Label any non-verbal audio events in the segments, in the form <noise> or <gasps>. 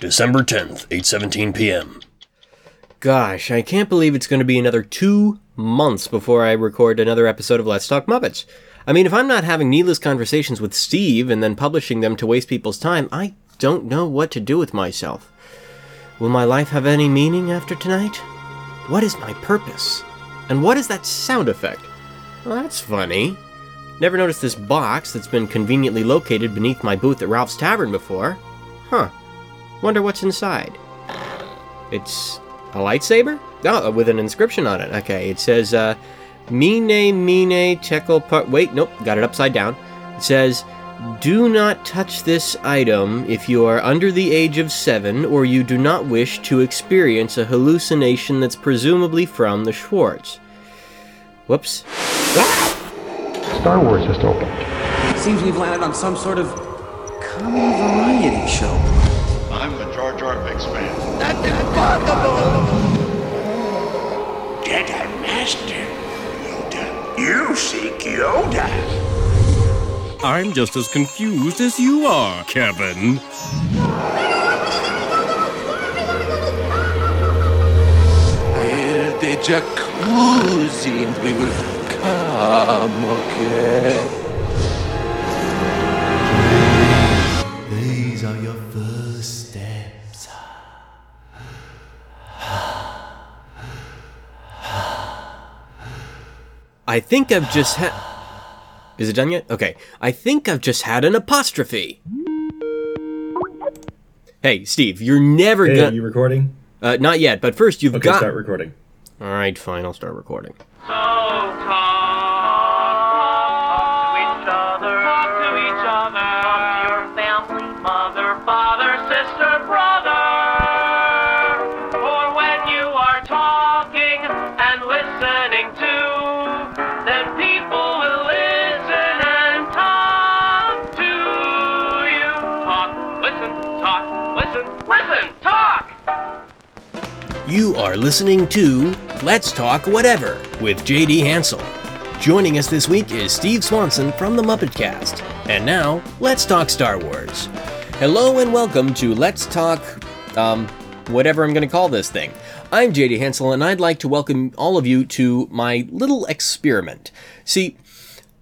December 10th, 8:17 p.m. Gosh, I can't believe it's going to be another two months before I record another episode of Let's Talk Muppets. I mean, if I'm not having needless conversations with Steve and then publishing them to waste people's time, I don't know what to do with myself. Will my life have any meaning after tonight? What is my purpose? And what is that sound effect? Well, that's funny. Never noticed this box that's been conveniently located beneath my booth at Ralph's Tavern before. Huh. Wonder what's inside. It's a lightsaber? Oh, with an inscription on it. Okay, it says, uh, Mine Mine Tekel Part. Wait, nope, got it upside down. It says, Do not touch this item if you are under the age of seven or you do not wish to experience a hallucination that's presumably from the Schwartz. Whoops. Star Wars just opened. Seems we've landed on some sort of comedy variety show. I'm a Jar Jar Binks fan. Jedi Master Yoda. You seek Yoda. I'm just as confused as you are, Kevin. We're the jacuzzi and we will come again. These are your first I think I've just had. Is it done yet? Okay. I think I've just had an apostrophe. Hey, Steve, you're never Hey, gonna. Are you recording? Uh, not yet, but first you've got. Okay, got. start recording. All right, fine. I'll start recording. So talk, talk to You are listening to Let's Talk Whatever with JD Hansel. Joining us this week is Steve Swanson from the Muppet Cast. And now, let's talk Star Wars. Hello and welcome to Let's Talk, um, whatever I'm going to call this thing. I'm JD Hansel, and I'd like to welcome all of you to my little experiment. See,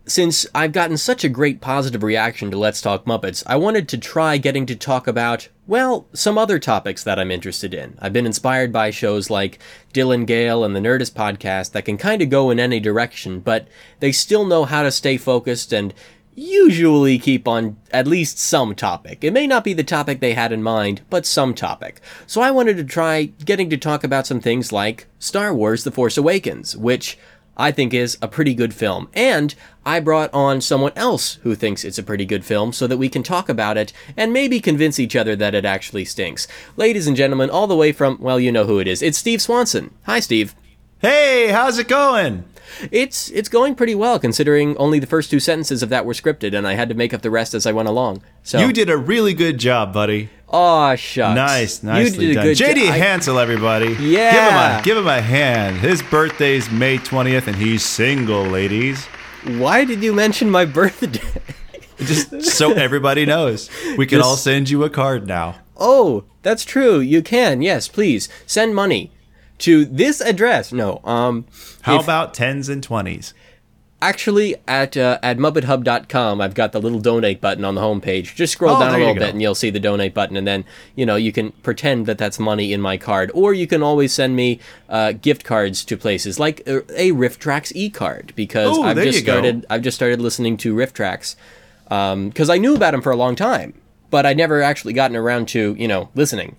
since I've gotten such a great positive reaction to Let's Talk Muppets, I wanted to try getting to talk about, well, some other topics that I'm interested in. I've been inspired by shows like Dylan Gale and the Nerdist podcast that can kind of go in any direction, but they still know how to stay focused and usually keep on at least some topic. It may not be the topic they had in mind, but some topic. So I wanted to try getting to talk about some things like Star Wars The Force Awakens, which I think is a pretty good film. And I brought on someone else who thinks it's a pretty good film so that we can talk about it and maybe convince each other that it actually stinks. Ladies and gentlemen, all the way from, well, you know who it is. It's Steve Swanson. Hi, Steve. Hey, how's it going? It's it's going pretty well considering only the first two sentences of that were scripted and I had to make up the rest as I went along. So You did a really good job, buddy. Aw, shucks. Nice, nicely done. JD jo- Hansel, everybody. Yeah. Give him, a, give him a hand. His birthday's May 20th, and he's single, ladies. Why did you mention my birthday? Just so <laughs> everybody knows. We can Just- all send you a card now. Oh, that's true. You can. Yes, please send money to this address. No, um, How if- about 10s and 20s? Actually at uh, at muppethub.com, I've got the little donate button on the homepage. Just scroll Oh, down a little bit and you'll see the donate button, and then you know you can pretend that that's money in my card, or you can always send me uh, gift cards to places like a, a RiffTrax e card because Ooh, I've just started I've just started listening to RiffTrax because I knew about them for a long time, but I'd never actually gotten around to you know listening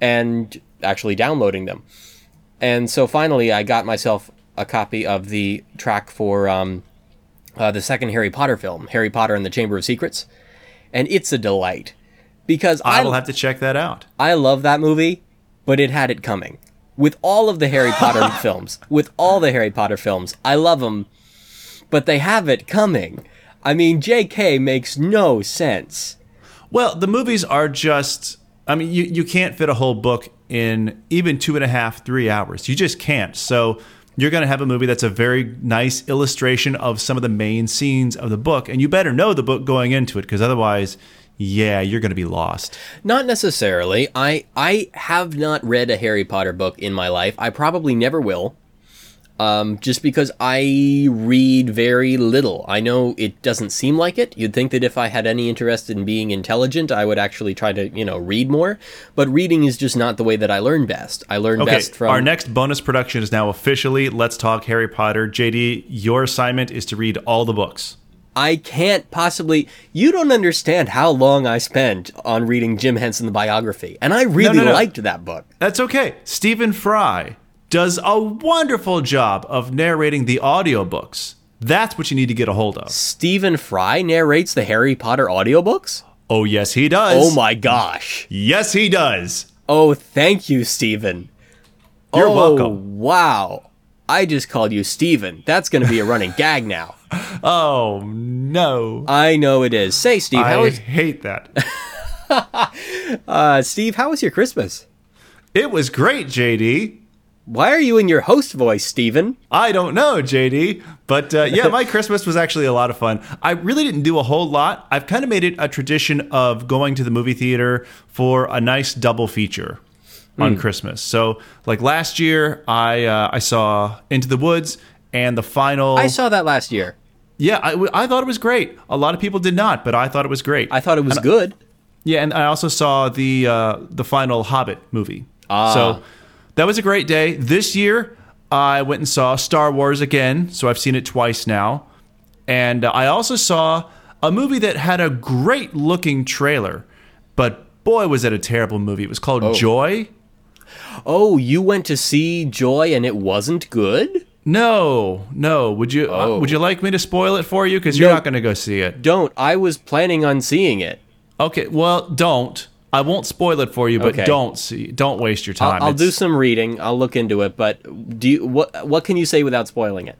and actually downloading them. And so finally, I got myself a copy of the track for um, uh, the second Harry Potter film, Harry Potter and the Chamber of Secrets, and it's a delight because I will have to check that out. I love that movie, but it had it coming. With all of the Harry <laughs> Potter films, with all the Harry Potter films, I love them, but they have it coming. I mean, J.K. makes no sense. Well, the movies are just. I mean, you, you can't fit a whole book in even two and a half, three hours. You just can't. So you're going to have a movie that's a very nice illustration of some of the main scenes of the book. And you better know the book going into it because otherwise yeah, you're going to be lost. Not necessarily. I I have not read a Harry Potter book in my life. I probably never will. Um, just because I read very little. I know it doesn't seem like it. You'd think that if I had any interest in being intelligent, I would actually try to, you know, read more. But reading is just not the way that I learn best. I learn Okay, best from. our next bonus production is now officially Let's Talk Harry Potter. JD, your assignment is to read all the books. I can't possibly. You don't understand how long I spent on reading Jim Henson the biography, and I really no, no. liked that book. That's okay. Stephen Fry does a wonderful job of narrating the audiobooks. That's what you need to get a hold of. Stephen Fry narrates the Harry Potter audiobooks. Oh, yes, he does. Oh my gosh. Yes, he does. Oh, thank you, Stephen. You're oh, welcome. Wow. I just called you Steven. That's going to be a running gag now. <laughs> Oh, no. I know it is. Say, Steve, how I was hate that. <laughs> uh, Steve? How was your Christmas? it was great, JD. Why are you in your host voice, Steven? I don't know, JD, but uh, yeah, my Christmas was actually a lot of fun. I really didn't do a whole lot. I've kind of made it a tradition of going to the movie theater for a nice double feature on Christmas. So, like last year, I uh, I saw Into the Woods and the final. I saw that last year. Yeah, I, I thought it was great. A lot of people did not, but I thought it was great. I thought it was good. Yeah, and I also saw the uh, the final Hobbit movie. Ah. So that was a great day. This year, I went and saw Star Wars again. So I've seen it twice now, and uh, I also saw a movie that had a great looking trailer, but boy, was it a terrible movie. It was called Joy. Oh, you went to see Joy and it wasn't good? No, no. Would you uh, Oh. would you like me to spoil it for you? Because you're No. not going to go see it. Don't. I was planning on seeing it. Okay, well, don't. I won't spoil it for you, but Okay. don't see. Don't waste your time. I'll, I'll do some reading. I'll look into it. But do you, what? What can you say without spoiling it?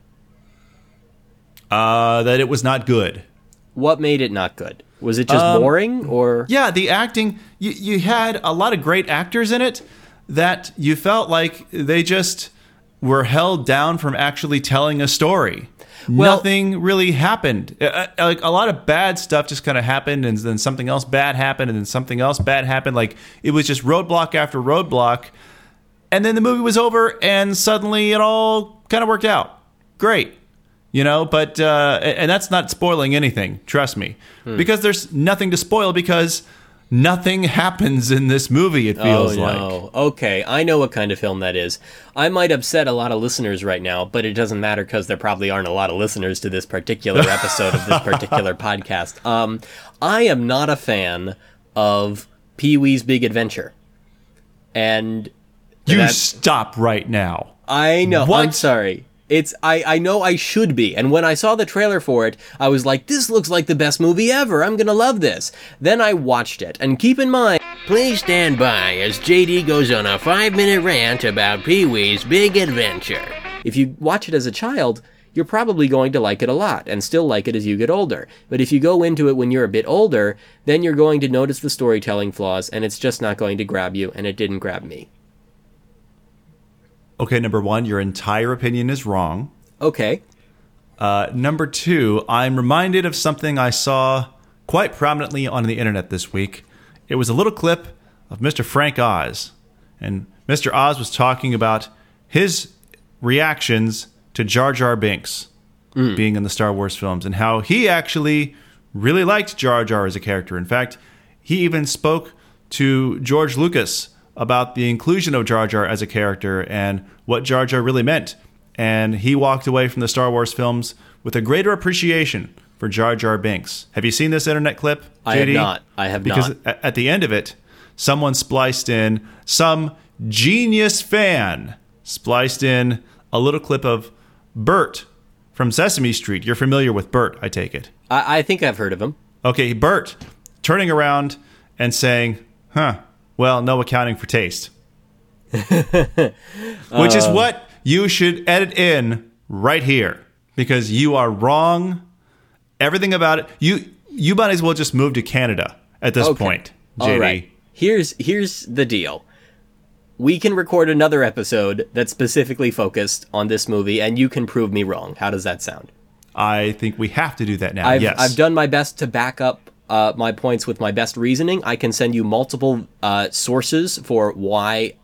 uh, that it was not good. What made it not good? Was it just boring or? Yeah, the acting, you, you had a lot of great actors in it that you felt like they just were held down from actually telling a story. Well- Nothing really happened. Uh, uh, Like a lot of bad stuff just kind of happened, and then something else bad happened, and then something else bad happened. Like it was just roadblock after roadblock. And then the movie was over, and suddenly it all kind of worked out. Great. You know, but, uh, and that's not spoiling anything, trust me. Because there's nothing to spoil because nothing happens in this movie, it feels like. oh like. no. Okay, I know what kind of film that is. I might upset a lot of listeners right now, but it doesn't matter because there probably aren't a lot of listeners to this particular episode of this <laughs> particular podcast. Um, I am not a fan of Pee Wee's Big Adventure, and You stop right now. I know. I'm sorry. It's I, I know I should be. And when I saw the trailer for it, I was like, this looks like the best movie ever. I'm gonna love this. Then I watched it. And keep in mind, Please stand by as JD goes on a five minute rant about Pee Wee's Big Adventure. if you watch it as a child, you're probably going to like it a lot and still like it as you get older. But if you go into it when you're a bit older, then you're going to notice the storytelling flaws and it's just not going to grab you, and it didn't grab me. Okay, number one, your entire opinion is wrong. Okay. Uh, number two, I'm reminded of something I saw quite prominently on the internet this week. It was a little clip of Mr. Frank Oz. And Mr. Oz was talking about his reactions to Jar Jar Binks being in the Star Wars films and how he actually really liked Jar Jar as a character. In fact, he even spoke to George Lucas about the inclusion of Jar Jar as a character and what Jar Jar really meant. And he walked away from the Star Wars films with a greater appreciation for Jar Jar Binks. Have you seen this internet clip? I have not. I have because not. a- at the end of it, someone spliced in some genius fan spliced in a little clip of Bert from Sesame Street. You're familiar with Bert, I take it. I, I think I've heard of him. Okay, Bert turning around and saying, "Huh, well, no accounting for taste." <laughs> Which is uh. what you should edit in right here because you are wrong. Everything about it. You you might as well just move to Canada at this Okay. point, JD. All right. Here's here's the deal. We can record another episode that's specifically focused on this movie, and you can prove me wrong. How does that sound? I think we have to do that now. I've yes. I've done my best to back up uh, my points with my best reasoning, I can send you multiple uh, sources for why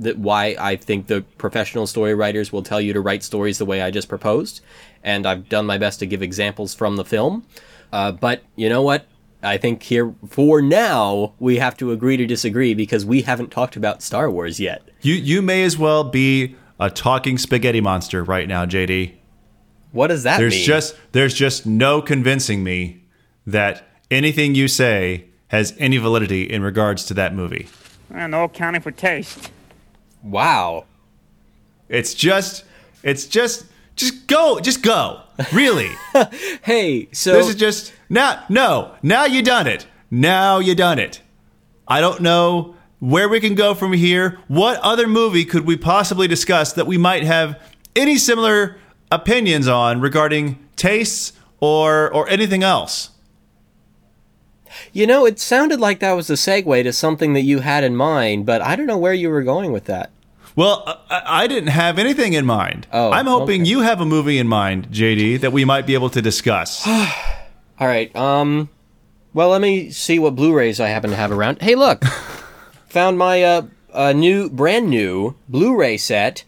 that why I think the professional story writers will tell you to write stories the way I just proposed, and I've done my best to give examples from the film. Uh, but you know what? I think here for now we have to agree to disagree because we haven't talked about Star Wars yet. You you may as well be a talking spaghetti monster right now, JD. What does that There's mean? just there's just no convincing me that anything you say has any validity in regards to that movie. And no accounting for taste. wow. It's just it's just just go, just go. Really. <laughs> Hey, so this is just now no, now you done it. Now you done it. I don't know where we can go from here. What other movie could we possibly discuss that we might have any similar opinions on regarding tastes or or anything else? You know it sounded like that was a segue to something that you had in mind, but I don't know where you were going with that. Well, I, I didn't have anything in mind. Oh, I'm hoping okay. you have a movie in mind, JD, that we might be able to discuss. <sighs> All right. Um. Well, let me see what Blu-rays I happen to have around. Hey, look, <laughs> found my uh, uh new, brand new Blu-ray set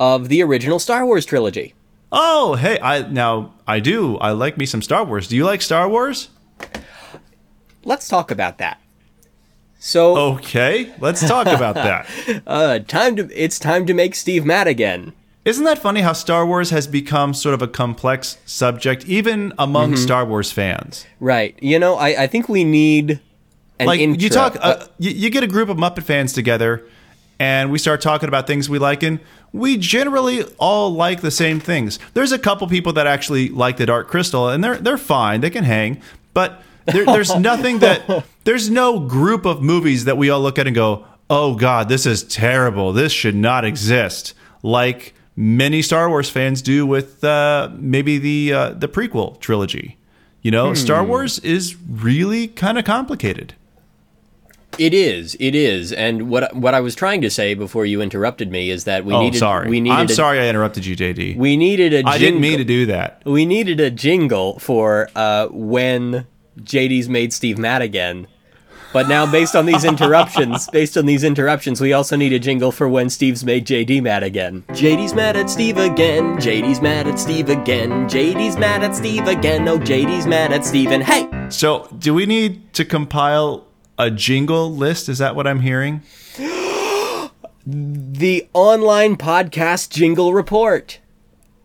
of the original Star Wars trilogy. oh, hey, I now I do. I like me some Star Wars. Do you like Star Wars? Let's talk about that. So, Okay, let's talk about that. <laughs> uh, time to it's time to make Steve mad again. Isn't that funny how Star Wars has become sort of a complex subject, even among Mm-hmm. Star Wars fans? Right. You know, I, I think we need an like intro. you talk, uh, you, you get a group of Muppet fans together, and we start talking about things we like, and we generally all like the same things. There's a couple people that actually like the Dark Crystal, and they're they're fine, they can hang, but there, there's nothing that there's no group of movies that we all look at and go, "Oh God, this is terrible. This should not exist." Like many Star Wars fans do with uh, maybe the uh, the prequel trilogy. You know, Star Wars is really kind of complicated. It is. It is. And what what I was trying to say before you interrupted me is that we oh, needed. sorry. We needed. I'm a, sorry I interrupted you, JD. We needed a. Jingle, I didn't mean to do that. We needed a jingle for uh, when JD's made Steve mad again. But now, based on these interruptions, <laughs> based on these interruptions, we also need a jingle for when Steve's made JD mad again. JD's mad at Steve again. JD's mad at Steve again. JD's mad at Steve again. Oh, JD's mad at Steven. Hey! So, do we need to compile a jingle list? Is that what I'm hearing? <gasps> The online podcast jingle report.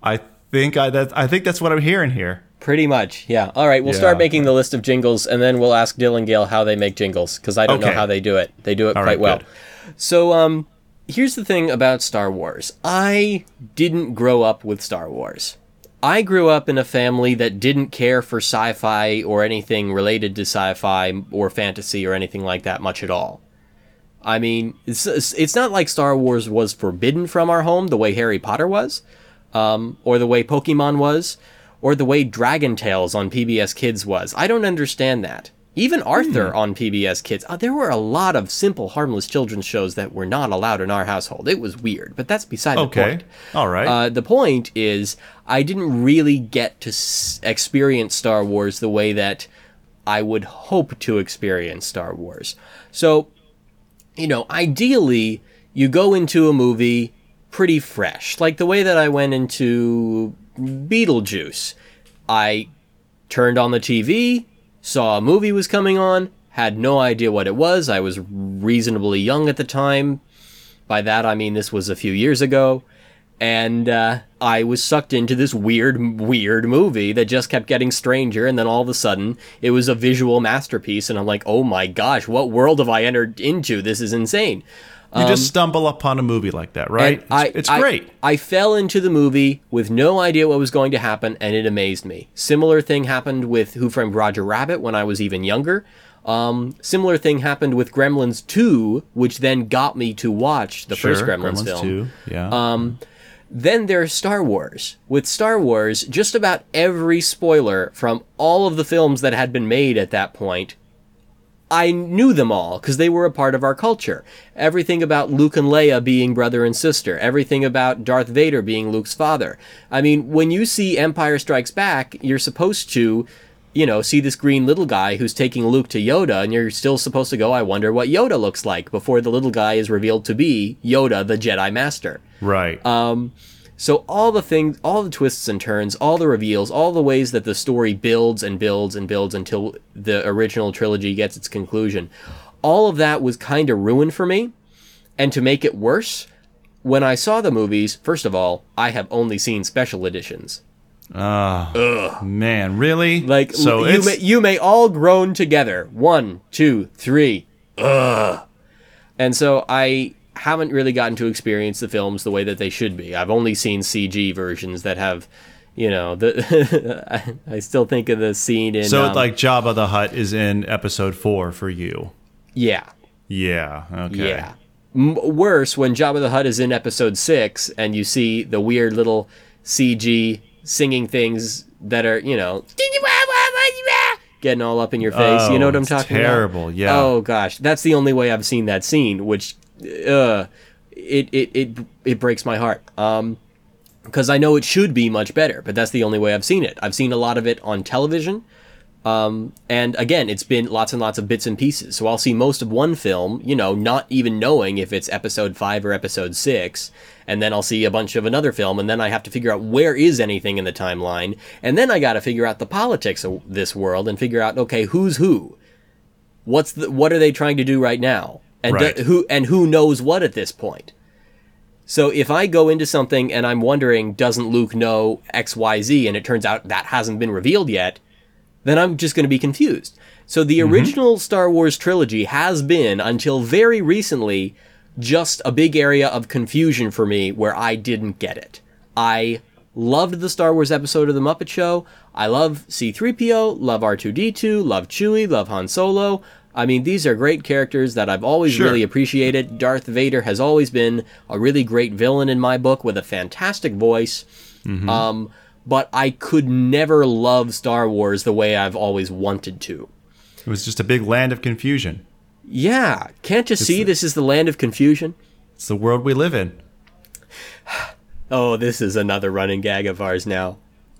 I think I that I think that's what I'm hearing here. Pretty much, yeah. All right, we'll Yeah. start making the list of jingles, and then we'll ask Dylan Gale how they make jingles because I don't know how they do it. They do it All quite right, well. good. So, um, here's the thing about Star Wars. I didn't grow up with Star Wars. I grew up in a family that didn't care for sci-fi or anything related to sci-fi or fantasy or anything like that much at all. I mean, it's it's not like Star Wars was forbidden from our home the way Harry Potter was, um, or the way Pokemon was, or the way Dragon Tales on PBS Kids was. I don't understand that. Even Arthur on PBS Kids. Uh, there were a lot of simple, harmless children's shows that were not allowed in our household. It was weird, but that's beside the Okay. point. All right. Uh, the point is, I didn't really get to s- experience Star Wars the way that I would hope to experience Star Wars. So, you know, ideally, you go into a movie pretty fresh. Like the way that I went into Beetlejuice. I turned on the TV, saw a movie was coming on, had no idea what it was. I was reasonably young at the time. By that, I mean this was a few years ago. And uh, I was sucked into this weird, weird movie that just kept getting stranger. And then all of a sudden, it was a visual masterpiece. And I'm like, oh my gosh, what world have I entered into? This is insane. You just stumble upon a movie like that, right? um, And it's it's I, great. I fell into the movie with no idea what was going to happen, and it amazed me. Similar thing happened with Who Framed Roger Rabbit when I was even younger. Um, similar thing happened with Gremlins 2, which then got me to watch the first Gremlins, Gremlins film. 2, Yeah. Um, then there's Star Wars. With Star Wars, just about every spoiler from all of the films that had been made at that point, I knew them all because they were a part of our culture. Everything about Luke and Leia being brother and sister, everything about Darth Vader being Luke's father. I mean, when you see Empire Strikes Back, you're supposed to you know, see this green little guy who's taking Luke to Yoda, and you're still supposed to go, I wonder what Yoda looks like before the little guy is revealed to be Yoda, the Jedi Master. Right. Um, so all the things, all the twists and turns, all the reveals, all the ways that the story builds and builds and builds until the original trilogy gets its conclusion, all of that was kind of ruined for me. And to make it worse, when I saw the movies, first of all, I have only seen special editions. Ah, man, really? Like so you may, you may all groan together. One, two, three. Ugh. And so I haven't really gotten to experience the films the way that they should be. I've only seen CG versions that have, you know, the <laughs> I, I still think of the scene in so um, like Jabba the Hutt is in episode four for you. yeah. Yeah. Okay. Yeah. M- worse when Jabba the Hutt is in episode six and you see the weird little CG singing things that are, you know, getting all up in your face. you know what Oh, I'm talking terrible, about? Terrible, yeah. Oh gosh, that's the only way I've seen that scene, which, uh, it it it it breaks my heart. Um, because I know it should be much better, but that's the only way I've seen it. I've seen a lot of it on television. Um, and again, it's been lots and lots of bits and pieces. So I'll see most of one film, you know, not even knowing if it's episode five or episode six. And then I'll see a bunch of another film, and then I have to figure out where is anything in the timeline. And then I got to figure out the politics of this world and figure out, okay, who's who? What's the, what are they trying to do right now? And do- who, and who knows what at this point? So if I go into something and I'm wondering, doesn't Luke know XYZ, and it turns out that hasn't been revealed yet, then I'm just going to be confused. So the mm-hmm. original Star Wars trilogy has been, until very recently, just a big area of confusion for me where I didn't get it. I loved the Star Wars episode of The Muppet Show. I love C3PO, love R2D2, love Chewie, love Han Solo. I mean, these are great characters that I've always Sure. really appreciated. Darth Vader has always been a really great villain in my book with a fantastic voice. Um, but I could never love Star Wars the way I've always wanted to. It was just a big land of confusion. Yeah, can't you see this is the land of confusion? It's the world we live in. <sighs> Oh, this is another running gag of ours now.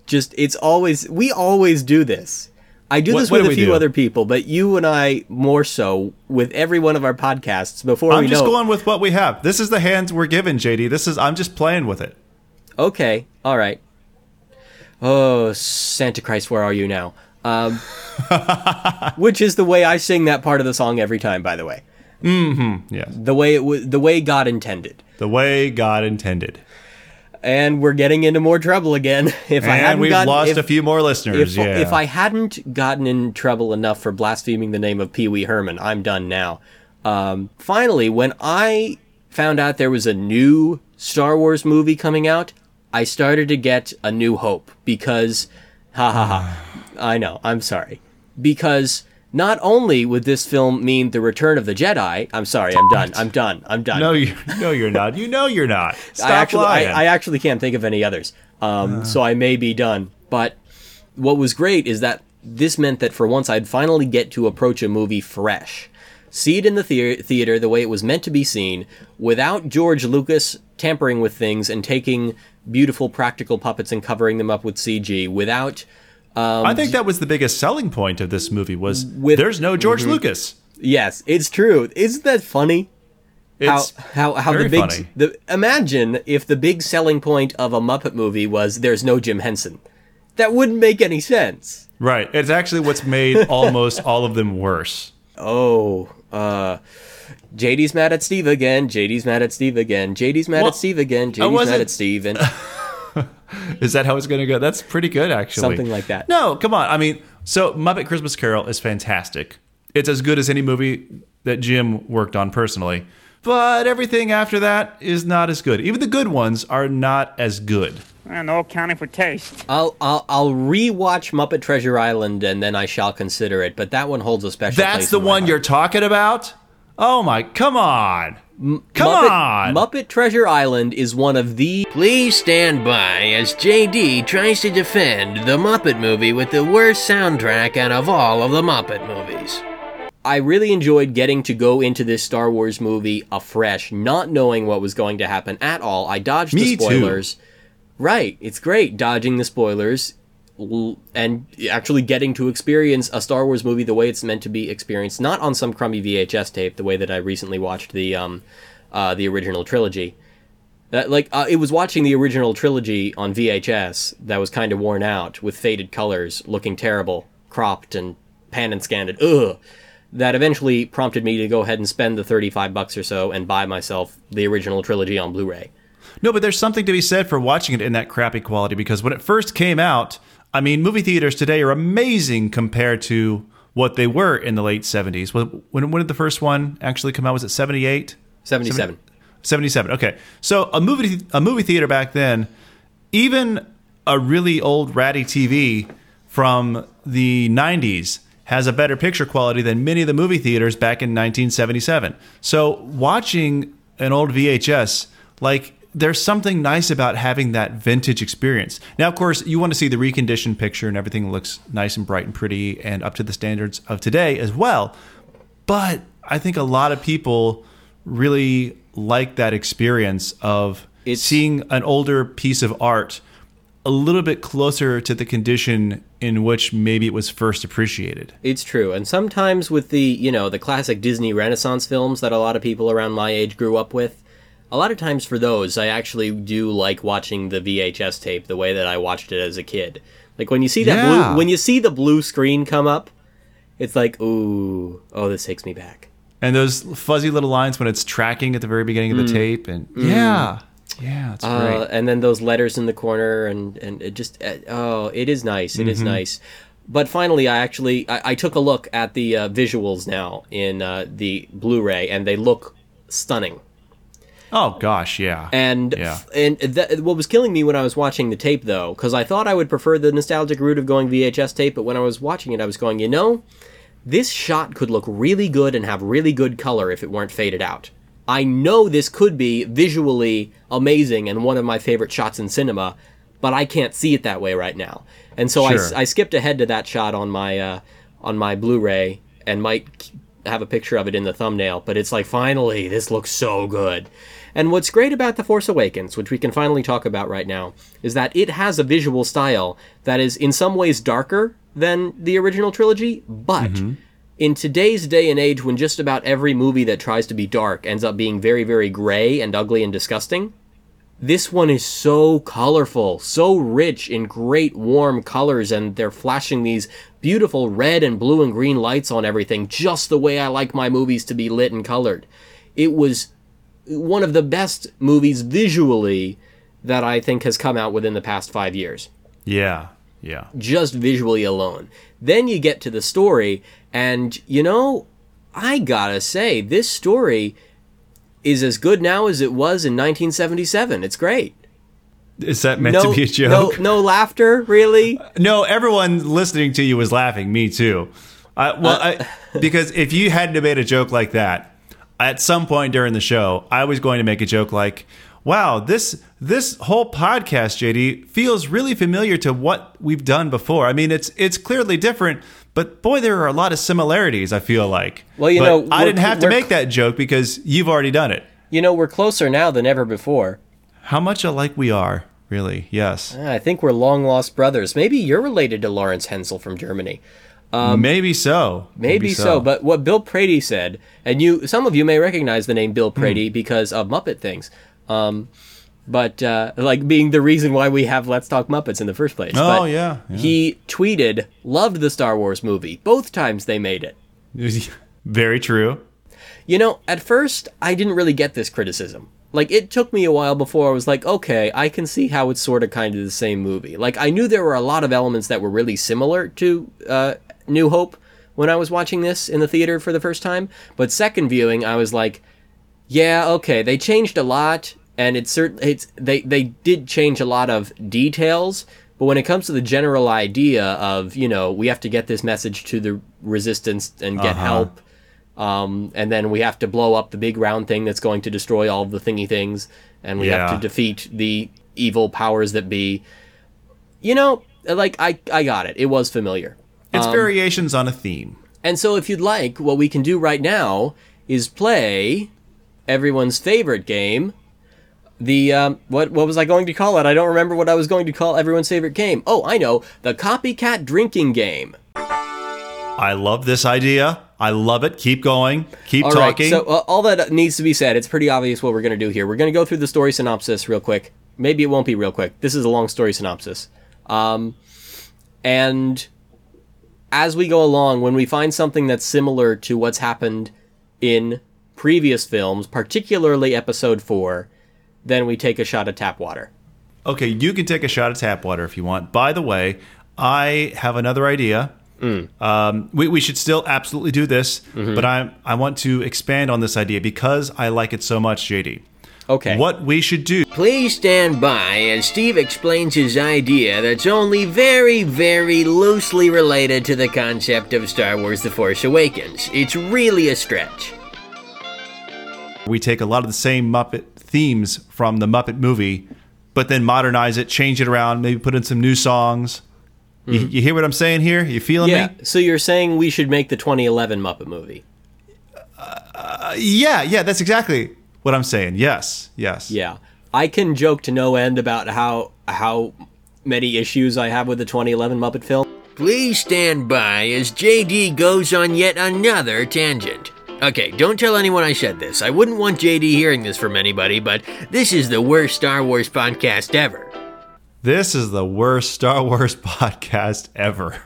Just it's always we always do this. I do this what with do a few do? other people, but you and I more so with every one of our podcasts before I'm we just going with what we have. This is the hands we're given, JD. This is I'm just playing with it. Okay, all right. Oh, Santa Christ, where are you now? Um, <laughs> which is the way I sing that part of the song every time, by the way. Mm-hmm. Yes. The way it w- the way God intended. The way God intended. And we're getting into more trouble again. <laughs> If I and hadn't we've gotten, lost if, a few more listeners. if, yeah. if I hadn't gotten in trouble enough for blaspheming the name of Pee Wee Herman, I'm done now. Um, finally, when I found out there was a new Star Wars movie coming out, I started to get a new hope because, ha ha ha, <sighs> I know, I'm sorry. Because not only would this film mean the return of the Jedi, I'm sorry, I'm done, I'm done, I'm done. no, you no, you're not. You know you're not. <laughs> Stop I actually, lying. I, I actually can't think of any others. Um, so I may be done. But what was great is that this meant that for once I'd finally get to approach a movie fresh, see it in the thea- theater the way it was meant to be seen, without George Lucas tampering with things and taking beautiful practical puppets and covering them up with CG, without I think that was the biggest selling point of this movie was With- there's no George Mhm. Lucas. yes, it's true. Isn't that funny? It's how how how very the big funny. the imagine if the big selling point of a Muppet movie was there's no Jim Henson. That wouldn't make any sense. right. It's actually what's made <laughs> almost all of them worse. Oh, uh JD's mad at Steve again. JD's mad at Steve again. JD's mad Well, at Steve again. JD's mad at Steve and <laughs> <laughs> Is that how it's going to go? That's pretty good, actually. Something like that. No, come on. I mean, so Muppet Christmas Carol is fantastic. It's as good as any movie that Jim worked on personally. But everything after that is not as good. Even the good ones are not as good. And no accounting for taste. I'll I'll I'll rewatch Muppet Treasure Island and then I shall consider it. But that one holds a special. That's place the in my one heart. you're talking about? Oh my, come on. Come Muppet, on. Muppet Treasure Island is one of the Please stand by as JD tries to defend the Muppet movie with the worst soundtrack out of all of the Muppet movies. I really enjoyed getting to go into this Star Wars movie afresh, not knowing what was going to happen at all. I dodged Me the too. spoilers. Right, it's great dodging the spoilers. And actually getting to experience a Star Wars movie the way it's meant to be experienced, not on some crummy VHS tape, the way that I recently watched the um, uh, the original trilogy. That like uh, it was watching the original trilogy on VHS that was kind of worn out with faded colors, looking terrible, cropped and pan and scanned. Ugh. That eventually prompted me to go ahead and spend the thirty-five bucks or so and buy myself the original trilogy on Blu-ray. No, but there's something to be said for watching it in that crappy quality because when it first came out, I mean, movie theaters today are amazing compared to what they were in the late 70s. When, when, did the first one actually come out? Was it 78? 77. 77. Okay. So a movie a movie theater back then, even a really old ratty TV from the 90s has a better picture quality than many of the movie theaters back in 1977. So watching an old VHS like there's something nice about having that vintage experience. Now, of course, you want to see the reconditioned picture and everything looks nice and bright and pretty and up to the standards of today as well. But I think a lot of people really like that experience of seeing an older piece of art a little bit closer to the condition in which maybe it was first appreciated. It's true. And sometimes with the, you know, the classic Disney Renaissance films that a lot of people around my age grew up with, a lot of times for those, I actually do like watching the VHS tape the way that I watched it as a kid. Like when you see that Yeah. blue when you see the blue screen come up, it's like, ooh, oh, this takes me back. And those fuzzy little lines when it's tracking at the very beginning of the Mm. tape and Mm. yeah. Yeah, it's Uh, great. and then those letters in the corner, and and it just uh, oh, it is nice. It is Mhm. nice. But finally, I actually I, I took a look at the uh, visuals now in uh, the Blu-ray, and they look stunning. Oh gosh, yeah. And yeah. and th- what was killing me when I was watching the tape, though, because I thought I would prefer the nostalgic route of going VHS tape, but when I was watching it, I was going, you know, this shot could look really good and have really good color if it weren't faded out. I know this could be visually amazing and one of my favorite shots in cinema, but I can't see it that way right now. And so Sure. I, I skipped ahead to that shot on my uh, on my Blu-ray and might have a picture of it in the thumbnail. But it's like finally, this looks so good. And what's great about The Force Awakens, which we can finally talk about right now, is that it has a visual style that is in some ways darker than the original trilogy, but mm-hmm. in today's day and age when just about every movie that tries to be dark ends up being very, very gray and ugly and disgusting, this one is so colorful, so rich in great warm colors, and they're flashing these beautiful red and blue and green lights on everything, just the way I like my movies to be lit and colored. It was one of the best movies visually that I think has come out within the past five years Yeah. Yeah. just visually alone. Then you get to the story, and you know, I gotta say, this story is as good now as it was in 1977. It's great. Is that meant no, to be a joke? No, no laughter, really. <laughs> No, everyone listening to you was laughing. Me too. I, well, uh, I, because if you hadn't made a joke like that, at some point during the show, I was going to make a joke like, "Wow, this this whole podcast, JD, feels really familiar to what we've done before. I mean, it's it's clearly different, but boy, there are a lot of similarities. I feel like. Well, you But know, I didn't have to make that joke because you've already done it. You know, we're closer now than ever before. How much alike we are, really? Yes. Ah, I think we're long lost brothers. Maybe you're related to Lawrence Hensel from Germany. Maybe so. Maybe, so. But what Bill Prady said, and you, some of you may recognize the name Bill Prady because of Muppet things. Um, but uh, like being the reason why we have Let's Talk Muppets in the first place. Oh, But yeah, yeah. He tweeted, loved the Star Wars movie both times they made it. <laughs> very true. You know, at first, I didn't really get this criticism. Like, it took me a while before I was like, okay, I can see how it's sort of kind of the same movie. Like, I knew there were a lot of elements that were really similar to uh, New Hope when I was watching this in the theater for the first time. But second viewing, I was like, yeah, okay, they changed a lot, and it's certain it's they they did change a lot of details. But when it comes to the general idea of you know we have to get this message to the resistance and get Uh-huh. help, um, and then we have to blow up the big round thing that's going to destroy all of the thingy things, and we have to defeat the evil powers that be. You know, like I I got it. It was familiar. It's Um, variations on a theme. and so, if you'd like, what we can do right now is play everyone's favorite game, the um, what what was I going to call it? I don't remember what I was going to call everyone's favorite game. Oh, I know, the copycat drinking game. I love this idea. I love it. Keep going. Keep All right, talking. so uh, all that needs to be said. It's pretty obvious what we're going to do here. We're going to go through the story synopsis real quick. Maybe it won't be real quick. This is a long story synopsis. Um, and as we go along, when we find something that's similar to what's happened in previous films, particularly episode four, then we take a shot of tap water. Okay, you can take a shot of tap water if you want. By the way, I have another idea. Um, we, we should still absolutely do this, but I I want to expand on this idea because I like it so much, JD. Okay. What we should do Please stand by as Steve explains his idea that's only very, very loosely related to the concept of Star Wars The Force Awakens. It's really a stretch. we take a lot of the same Muppet themes from the Muppet movie, but then modernize it, change it around, maybe put in some new songs. You, mm-hmm. you hear what I'm saying here? You feeling Yeah. me? So you're saying we should make the 2011 Muppet movie? Uh, yeah, yeah, that's exactly what I'm saying. Yes, yes. Yeah. I can joke to no end about how how many issues I have with the 2011 Muppet film. Please stand by as JD goes on yet another tangent. Okay, don't tell anyone I said this. I wouldn't want JD hearing this from anybody, but this is the worst Star Wars podcast ever. This is the worst Star Wars <laughs> podcast ever.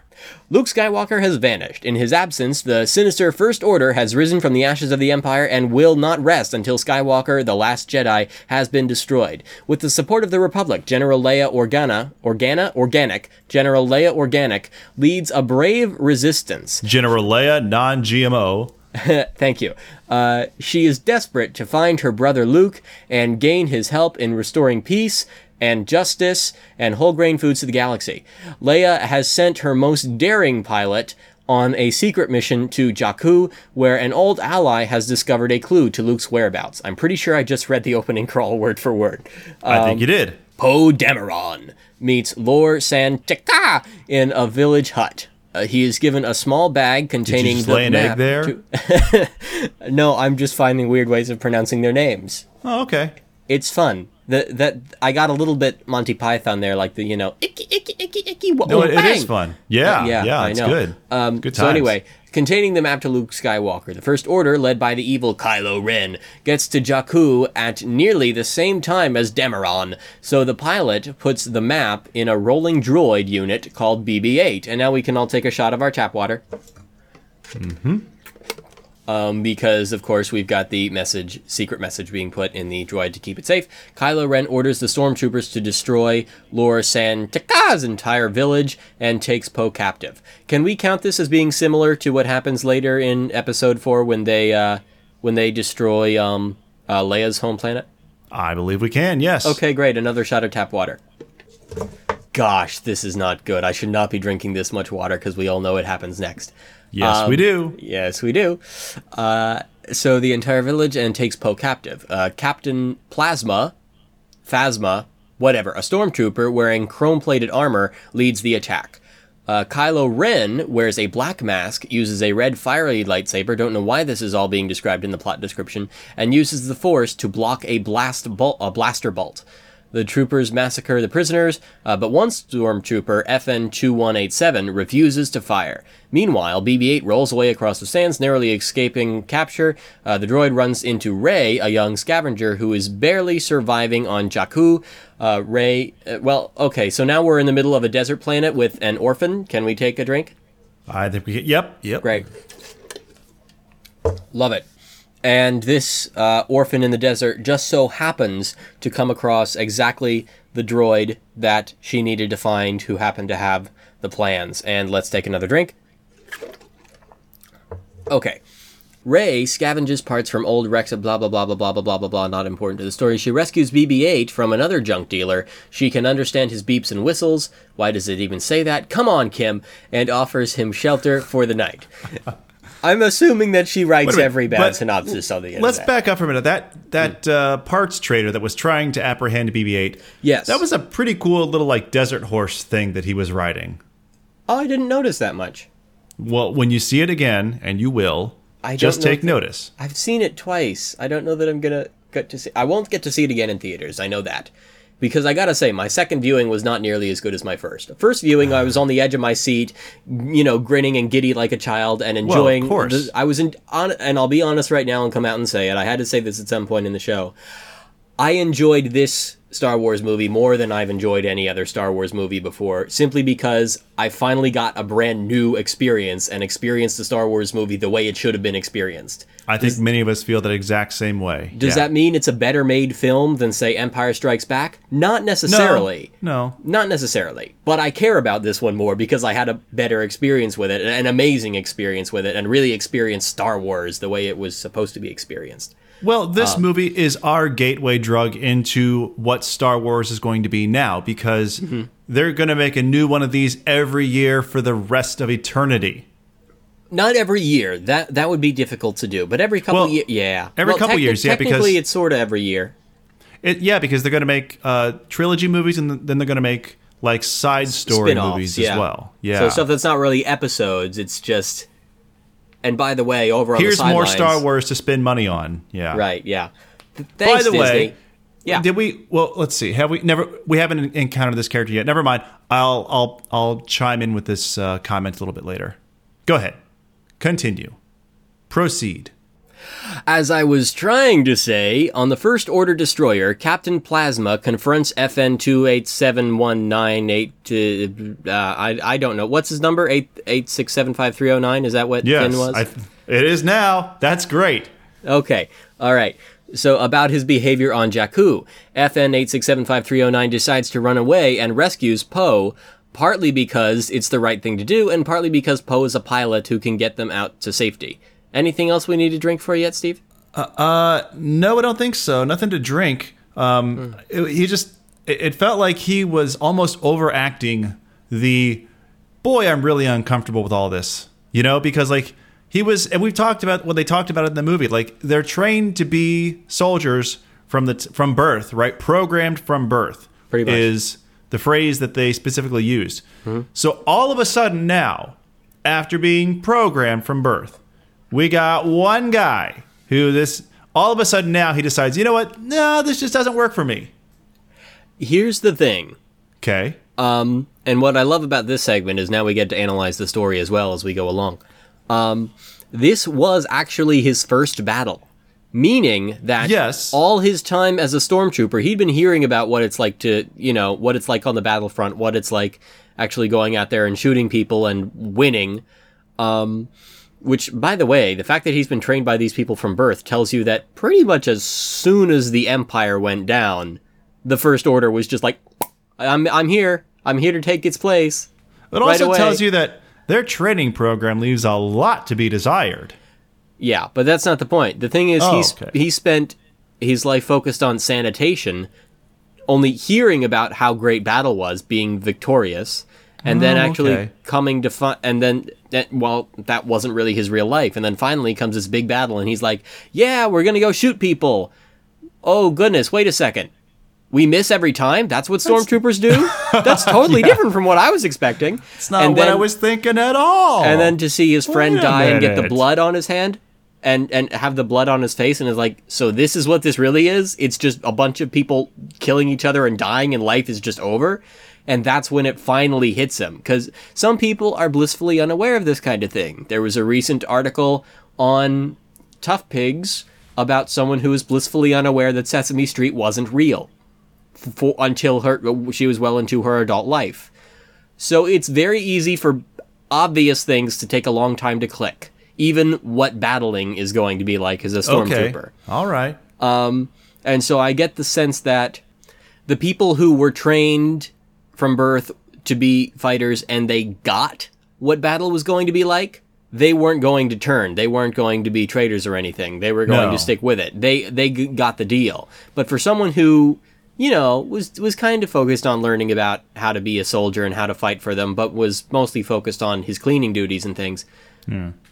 Luke Skywalker has vanished. In his absence, the sinister First Order has risen from the ashes of the Empire and will not rest until Skywalker, the last Jedi, has been destroyed. With the support of the Republic, General Leia Organa, Organa, Organic, General Leia Organic leads a brave resistance. <laughs> General Leia, non GMO. <laughs> Thank you. Uh, she is desperate to find her brother Luke and gain his help in restoring peace and justice and whole grain foods to the galaxy. Leia has sent her most daring pilot on a secret mission to Jakku, where an old ally has discovered a clue to Luke's whereabouts. I'm pretty sure I just read the opening crawl word for word. I think you did. Poe Dameron meets Lor San Tekka in a village hut. Uh, he is given a small bag containing just the lay an map egg there? to- <laughs> no, I'm just finding weird ways of pronouncing their names. Oh, okay. It's fun. That that I got a little bit Monty Python there, like the you know icky icky icky icky. No, it, is fun. Yeah, yeah, yeah, I it's know. good. Um, good so anyway, containing the map to Luke Skywalker, the First Order, led by the evil Kylo Ren, gets to Jakku at nearly the same time as Dameron. So the pilot puts the map in a rolling droid unit called BB-8, and now we can all take a shot of our tap water. Mm-hmm. Um, because of course we've got the message, secret message being put in the droid to keep it safe. Kylo Ren orders the stormtroopers to destroy Lor San Tekka's entire village and takes Poe captive. Can we count this as being similar to what happens later in Episode Four when they uh, when they destroy um, uh, Leia's home planet? I believe we can. Yes. Okay, great. Another shot of tap water. Gosh, this is not good. I should not be drinking this much water because we all know it happens next. Yes, we Um, do. Yes, we do. Uh, so the entire village and takes Poe captive. Uh, Captain Plasma, Phasma, whatever, a stormtrooper wearing chrome-plated armor leads the attack. Uh, Kylo Ren wears a black mask, uses a red fiery lightsaber. Don't know why this is all being described in the plot description, and uses the Force to block a blast bolt, a blaster bolt. The troopers massacre the prisoners, uh, but one stormtrooper, FN2187, refuses to fire. Meanwhile, BB 8 rolls away across the sands, narrowly escaping capture. Uh, the droid runs into Rey, a young scavenger who is barely surviving on Jakku. Uh, Rey, uh, well, okay, so now we're in the middle of a desert planet with an orphan. Can we take a drink? I think we. Yep. Yep. Great. Love it. And this uh, orphan in the desert just so happens to come across exactly the droid that she needed to find who happened to have the plans. And let's take another drink. Okay. Rey scavenges parts from old of blah blah blah blah blah blah blah blah blah. Not important to the story. She rescues BB-8 from another junk dealer. She can understand his beeps and whistles. Why does it even say that? Come on, Kim, and offers him shelter for the night. <laughs> I'm assuming that she writes minute, every bad synopsis on the internet. Let's back up for a minute. That that uh, parts trader that was trying to apprehend BB-8. Yes. That was a pretty cool little like desert horse thing that he was riding. Oh, I didn't notice that much. Well, when you see it again, and you will, I just take notice. I've seen it twice. I don't know that I'm gonna. get to see. I won't get to see it again in theaters. I know that. Because I gotta say, my second viewing was not nearly as good as my first. First viewing, I was on the edge of my seat, you know, grinning and giddy like a child, and Well, of course. the- I was in, on, and I'll be honest right now and come out and say it. I had to say this at some point in the show. I enjoyed this Star Wars movie more than I've enjoyed any other Star Wars movie before, simply because I finally got a brand new experience and experienced the Star Wars movie the way it should have been experienced. I think many of us feel that exact same way. Does Yeah. that mean it's a better made film than, say, Empire Strikes Back? Not necessarily. No. Not necessarily. But I care about this one more because I had a better experience with it, an amazing experience with it, and really experienced Star Wars the way it was supposed to be experienced. Well, this Um, movie is our gateway drug into what Star Wars is going to be now because Mm-hmm. they're going to make a new one of these every year for the rest of eternity. Not every year. That that would be difficult to do. But every couple Well, years, yeah. every Well, couple techni- years, yeah, because- Technically, it's sort of every year. It, yeah, because they're going to make uh, trilogy movies and then they're going to make like side story Spin-offs, movies yeah. as well. Yeah. So stuff that's not really episodes. It's just. And by the way, over on Here's the more Star Wars to spend money on. Yeah. Right. Yeah. Th- By Thanks, the way, yeah. Did we? Well, let's see. Have we never? We haven't encountered this character yet. Never mind. I'll I'll I'll chime in with this uh, comment a little bit later. Go ahead. Continue. Proceed. As I was trying to say, on the First Order destroyer, Captain Phasma confronts FN two eight seven one nine eight. Uh, I I don't know what's his number eight eight six seven five three zero nine. Is that what Yes, Finn was? I, it is now. That's great. Okay. All right. So about his behavior on Jakku, FN eight six seven five three zero nine decides to run away and rescues Poe. Partly because it's the right thing to do, and partly because Poe is a pilot who can get them out to safety. Anything else we need to drink for yet, Steve? Uh, no, I don't think so. Nothing to drink. Um, it- he just. It, it felt like he was almost overacting the. Boy, I'm really uncomfortable with all this. You know, because like he was, and we've talked about what they talked about in the movie. Like they're trained to be soldiers from the from birth, right? Programmed from birth. Pretty much. is the phrase that they specifically used. So all of a sudden now, after being programmed from birth, we got one guy who this all of a sudden now he decides, you know what? No, this just doesn't work for me. Here's the thing. Okay. Um, and what I love about this segment is now we get to analyze the story as well as we go along. Um, this was actually his first battle, meaning that Yes. all his time as a stormtrooper, he'd been hearing about what it's like to, you know, what it's like on the battlefront, what it's like actually going out there and shooting people and winning. Um, which, by the way, the fact that he's been trained by these people from birth tells you that pretty much as soon as the Empire went down, the First Order was just like, I'm, I'm here. I'm here to take its place. It Right also away. tells you that their training program leaves a lot to be desired. Yeah, but that's not the point. The thing is, Oh, he's okay. he spent his life focused on sanitation, only hearing about how great battle was, being victorious, and then Oh, actually okay. coming to find, and then that well, that wasn't really his real life, and then finally comes this big battle, and he's like, "Yeah, we're gonna go shoot people." Oh goodness, wait a second. We miss every time. That's what stormtroopers do. <laughs> That's totally different from what I was expecting. It's not what I was thinking at all. And then to see his friend die and get the blood on his hand and and have the blood on his face and is like, so this is what this really is? It's just a bunch of people killing each other and dying and life is just over. And that's when it finally hits him. Because some people are blissfully unaware of this kind of thing. There was a recent article on Tough Pigs about someone who was blissfully unaware that Sesame Street wasn't real for, until her she was well into her adult life. So it's very easy for obvious things to take a long time to click. Even what battling is going to be like as a stormtrooper. okay. All right. Um, and so I get the sense that the people who were trained from birth to be fighters and they got what battle was going to be like, they weren't going to turn. They weren't going to be traitors or anything. They were going No. to stick with it. They they got the deal. But for someone who you know was was kind of focused on learning about how to be a soldier and how to fight for them, but was mostly focused on his cleaning duties and things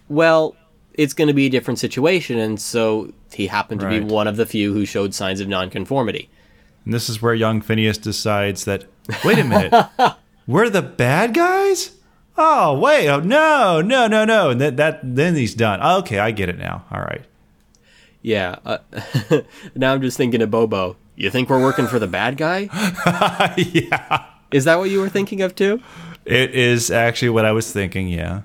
well, it's going to be a different situation, and so he happened to be one of the few who showed signs of nonconformity. And this is where young Phineas decides that, wait a minute, <laughs> we're the bad guys? Oh, wait, oh, no, no, no, no. And that, that then he's done. Okay, I get it now. All right. Yeah. Uh, <laughs> now I'm just thinking of Bobo. You think we're working for the bad guy? <laughs> yeah. Is that what you were thinking of too? It is actually what I was thinking, yeah.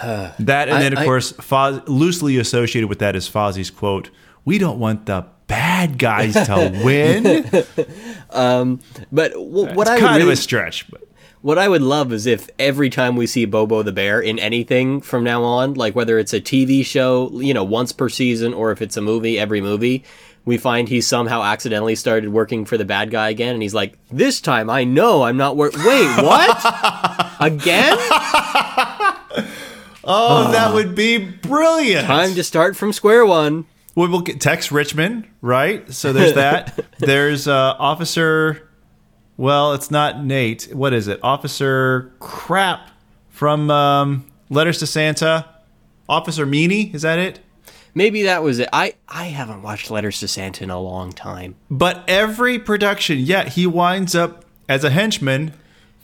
<sighs> That, and I- then, of I- course, Foz, loosely associated with that is Fozzie's quote We don't want the bad guys to win. <laughs> Um, but w- what I would kind really, of a stretch. But what I would love is if every time we see Bobo the bear in anything from now on, like whether it's a TV show, you know, once per season, or if it's a movie, every movie, we find he somehow accidentally started working for the bad guy again, and he's like, "This time I know I'm not work. Wait, what? <laughs> again? oh, that would be brilliant. Time to start from square one." We will get Tex Richman, right? So there's <laughs> that. there's uh, Officer. Well, it's not Nate. What is it? Officer Crap from um, Letters to Santa. Officer Meany, is that it? Maybe that was it. I I haven't watched Letters to Santa in a long time. But every production, yeah, he winds up as a henchman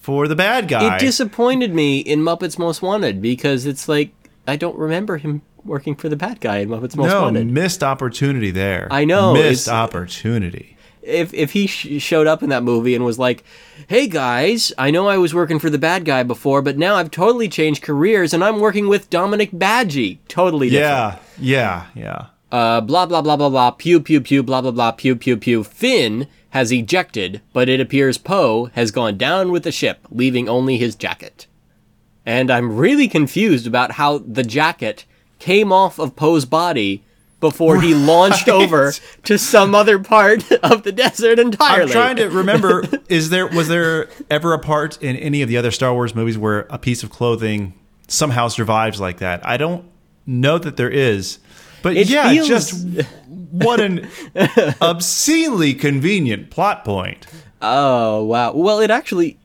for the bad guy. It disappointed me in Muppets Most Wanted because it's like I don't remember him working for the bad guy in Muppets Most no, Wanted. missed opportunity there. I know, Missed opportunity. If if he sh- showed up in that movie and was like, "Hey guys, I know I was working for the bad guy before, but now I've totally changed careers and I'm working with Dominic Badguy." Totally different. Yeah, yeah, yeah. Uh, blah blah blah blah blah. Pew pew pew. Blah blah blah. Pew pew pew. Finn has ejected, but it appears Poe has gone down with the ship, leaving only his jacket. And I'm really confused about how the jacket came off of Poe's body before he launched over to some other part of the desert entirely. I'm trying to remember. <laughs> is there was there ever a part in any of the other Star Wars movies where a piece of clothing somehow survives like that? I don't know that there is, but It yeah, feels- just what an <laughs> obscenely convenient plot point. Oh wow. Well, it actually.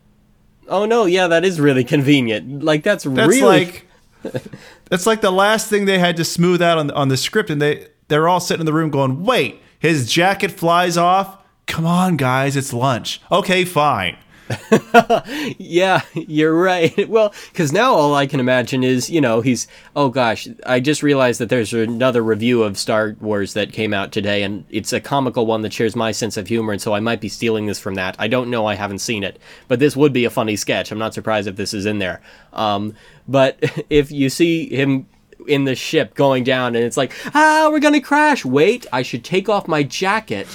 Oh no, yeah, that is really convenient. Like that's, That's really like <laughs> that's like the last thing they had to smooth out on on the script, and they they're all sitting in the room going, "Wait, his jacket flies off." Come on, guys, it's lunch. Okay, fine. <laughs> Yeah, you're right. <laughs> Well, because now all I can imagine is, you know, he's. Oh gosh, I just realized that there's another review of Star Wars that came out today, and it's a comical one that shares my sense of humor, and so I might be stealing this from that. I don't know, I haven't seen it, but this would be a funny sketch. I'm not surprised if this is in there. Um, but <laughs> if you see him in the ship going down, and it's like, ah, we're gonna crash. Wait, I should take off my jacket.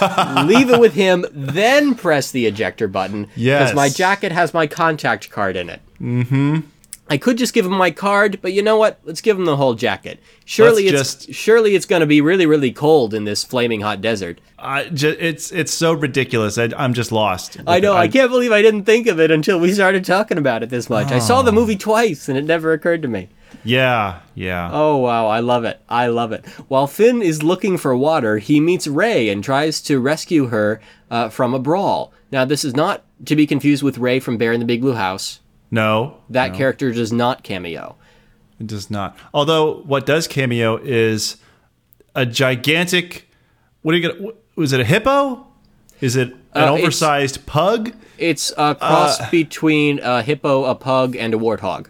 <laughs> leave it with him, then press the ejector button. Because my jacket has my contact card in it. Mm-hmm. I could just give him my card, but you know what? Let's give him the whole jacket. Surely Let's it's just- surely it's going to be really really cold in this flaming hot desert. I ju- it's it's so ridiculous. I, I'm just lost. I know. I, can't believe I didn't think of it until we started talking about it this much. I saw the movie twice, and it never occurred to me. Yeah, yeah. Oh wow, I love it. I love it. While Finn is looking for water, he meets Rey and tries to rescue her uh, from a brawl. Now, this is not to be confused with Ray from Bear in the Big Blue House. No, That no, character does not cameo. it does not. Although what does cameo is a gigantic. What are you gonna? Was it a hippo? Is it an Uh, it's- oversized pug? It's a cross between a hippo, a pug, and a warthog.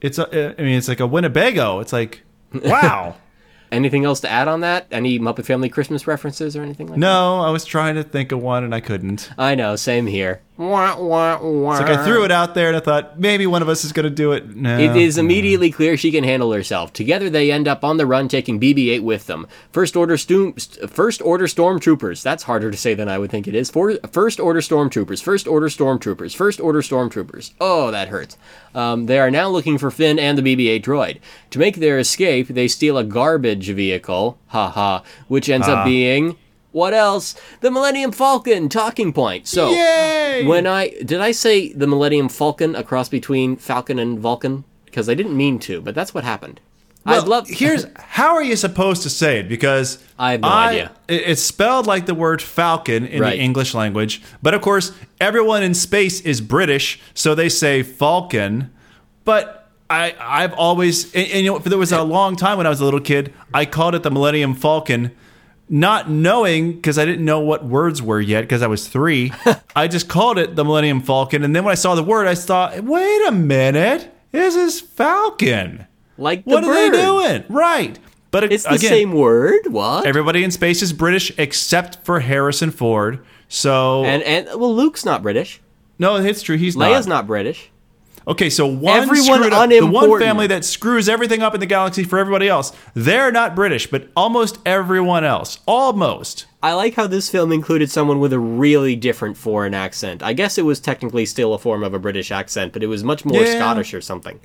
It's a. I mean, it's like a Winnebago. It's like, wow. <laughs> Anything else to add on that? Any Muppet Family Christmas references or anything like that? no, I was trying to think of one and I couldn't. I know, same here. Wah, wah, wah. It's like I threw it out there and I thought maybe one of us is gonna do it. No, It is immediately clear she can handle herself. Together, they end up on the run, taking BB-8 with them. First order stu- first order stormtroopers. That's harder to say than I would think it is. For- first order stormtroopers. First order stormtroopers. First order stormtroopers. Oh, that hurts. Um, they are now looking for Finn and the BB-8 droid. To make their escape, they steal a garbage vehicle. Ha ha. Which ends up being. What else? The Millennium Falcon talking point. So, Yay! when I did I say the Millennium Falcon, a cross between Falcon and Vulcan? Because I didn't mean to, but that's what happened. Well, I'd love. here's <laughs> how are you supposed to say it? Because I have no idea. It's spelled like the word falcon in Right. the English language, but of course, everyone in space is British, so they say falcon. But I, I've always, and, and you know, there was a eh. long time when I was a little kid, I called it the Millennium Falcon. Not knowing, because I didn't know what words were yet, because I was three, <laughs> I just called it the Millennium Falcon. And then when I saw the word, I thought, wait a minute, this is Falcon. like the What are they doing? Right. But It's the same word. What? Everybody in space is British except for Harrison Ford. So and and well, Luke's not British. no, it's true. He's Leia's not. not British. Okay, so one Everyone screwed up, the one family that screws everything up in the galaxy for everybody else. They're not British, but almost everyone else, almost. I like how this film included someone with a really different foreign accent. I guess it was technically still a form of a British accent, but it was much more Yeah. Scottish or something.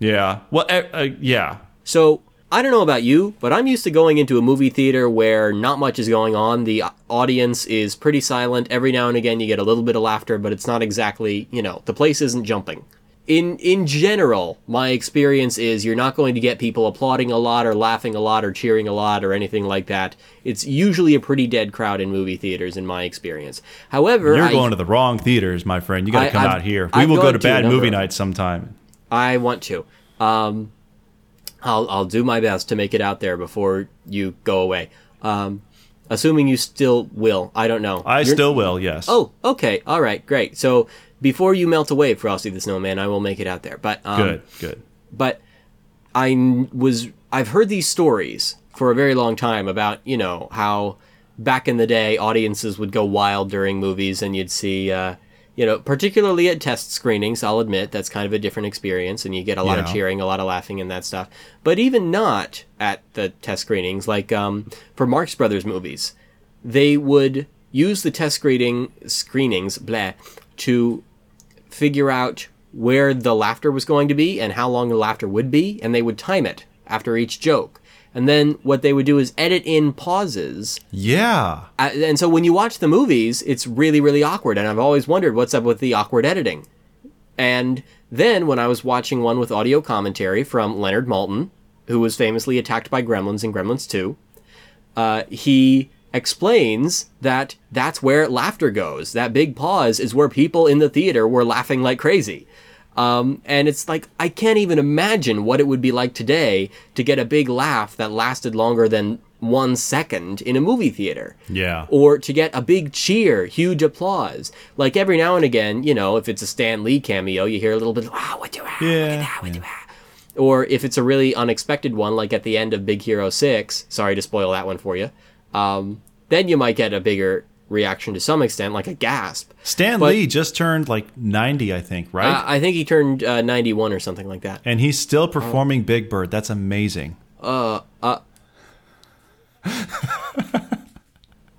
Yeah. Well, uh, uh, yeah. So I don't know about you, but I'm used to going into a movie theater where not much is going on. The audience is pretty silent. Every now and again, you get a little bit of laughter, but it's not exactly, you know, the place isn't jumping. In in general, my experience is you're not going to get people applauding a lot or laughing a lot or cheering a lot or anything like that. It's usually a pretty dead crowd in movie theaters, in my experience. However, You're I, going to the wrong theaters, my friend. You got to come I've- out here. We I've will go to to bad movie nights sometime. I want to. Um, I'll I'll do my best to make it out there before you go away. Um, assuming you still will. I don't know. I You're- still will. Yes. Oh, okay. All right. Great. So before you melt away, Frosty the Snowman, I will make it out there. But um, good. Good. but I was I've heard these stories for a very long time about you know how back in the day audiences would go wild during movies and you'd see uh, you know particularly at test screenings I'll admit that's kind of a different experience and you get a lot of cheering a lot of laughing and that stuff but even not at the test screenings like um, for Marx Brothers movies they would use the test screening screenings blah to figure out where the laughter was going to be and how long the laughter would be, and they would time it after each joke. And then what they would do is edit in pauses. Yeah. Uh, And so when you watch the movies, it's really, really awkward. And I've always wondered what's up with the awkward editing. And then when I was watching one with audio commentary from Leonard Maltin, who was famously attacked by gremlins in Gremlins 2, uh, he explains that that's where laughter goes. That big pause is where people in the theater were laughing like crazy. Um, and it's like, I can't even imagine what it would be like today to get a big laugh that lasted longer than one second in a movie theater Yeah. or to get a big cheer, huge applause. Like every now and again, you know, if it's a Stan Lee cameo, you hear a little bit, wow, what do I, Yeah. or if it's a really unexpected one, like at the end of Big Hero 6, sorry to spoil that one for you, um, then you might get a bigger reaction to some extent, like a gasp. Stan But- Lee just turned like 90, I think, right? Uh, I think he turned uh, 91 or something like that. and he's still performing Big Bird. That's amazing. <laughs>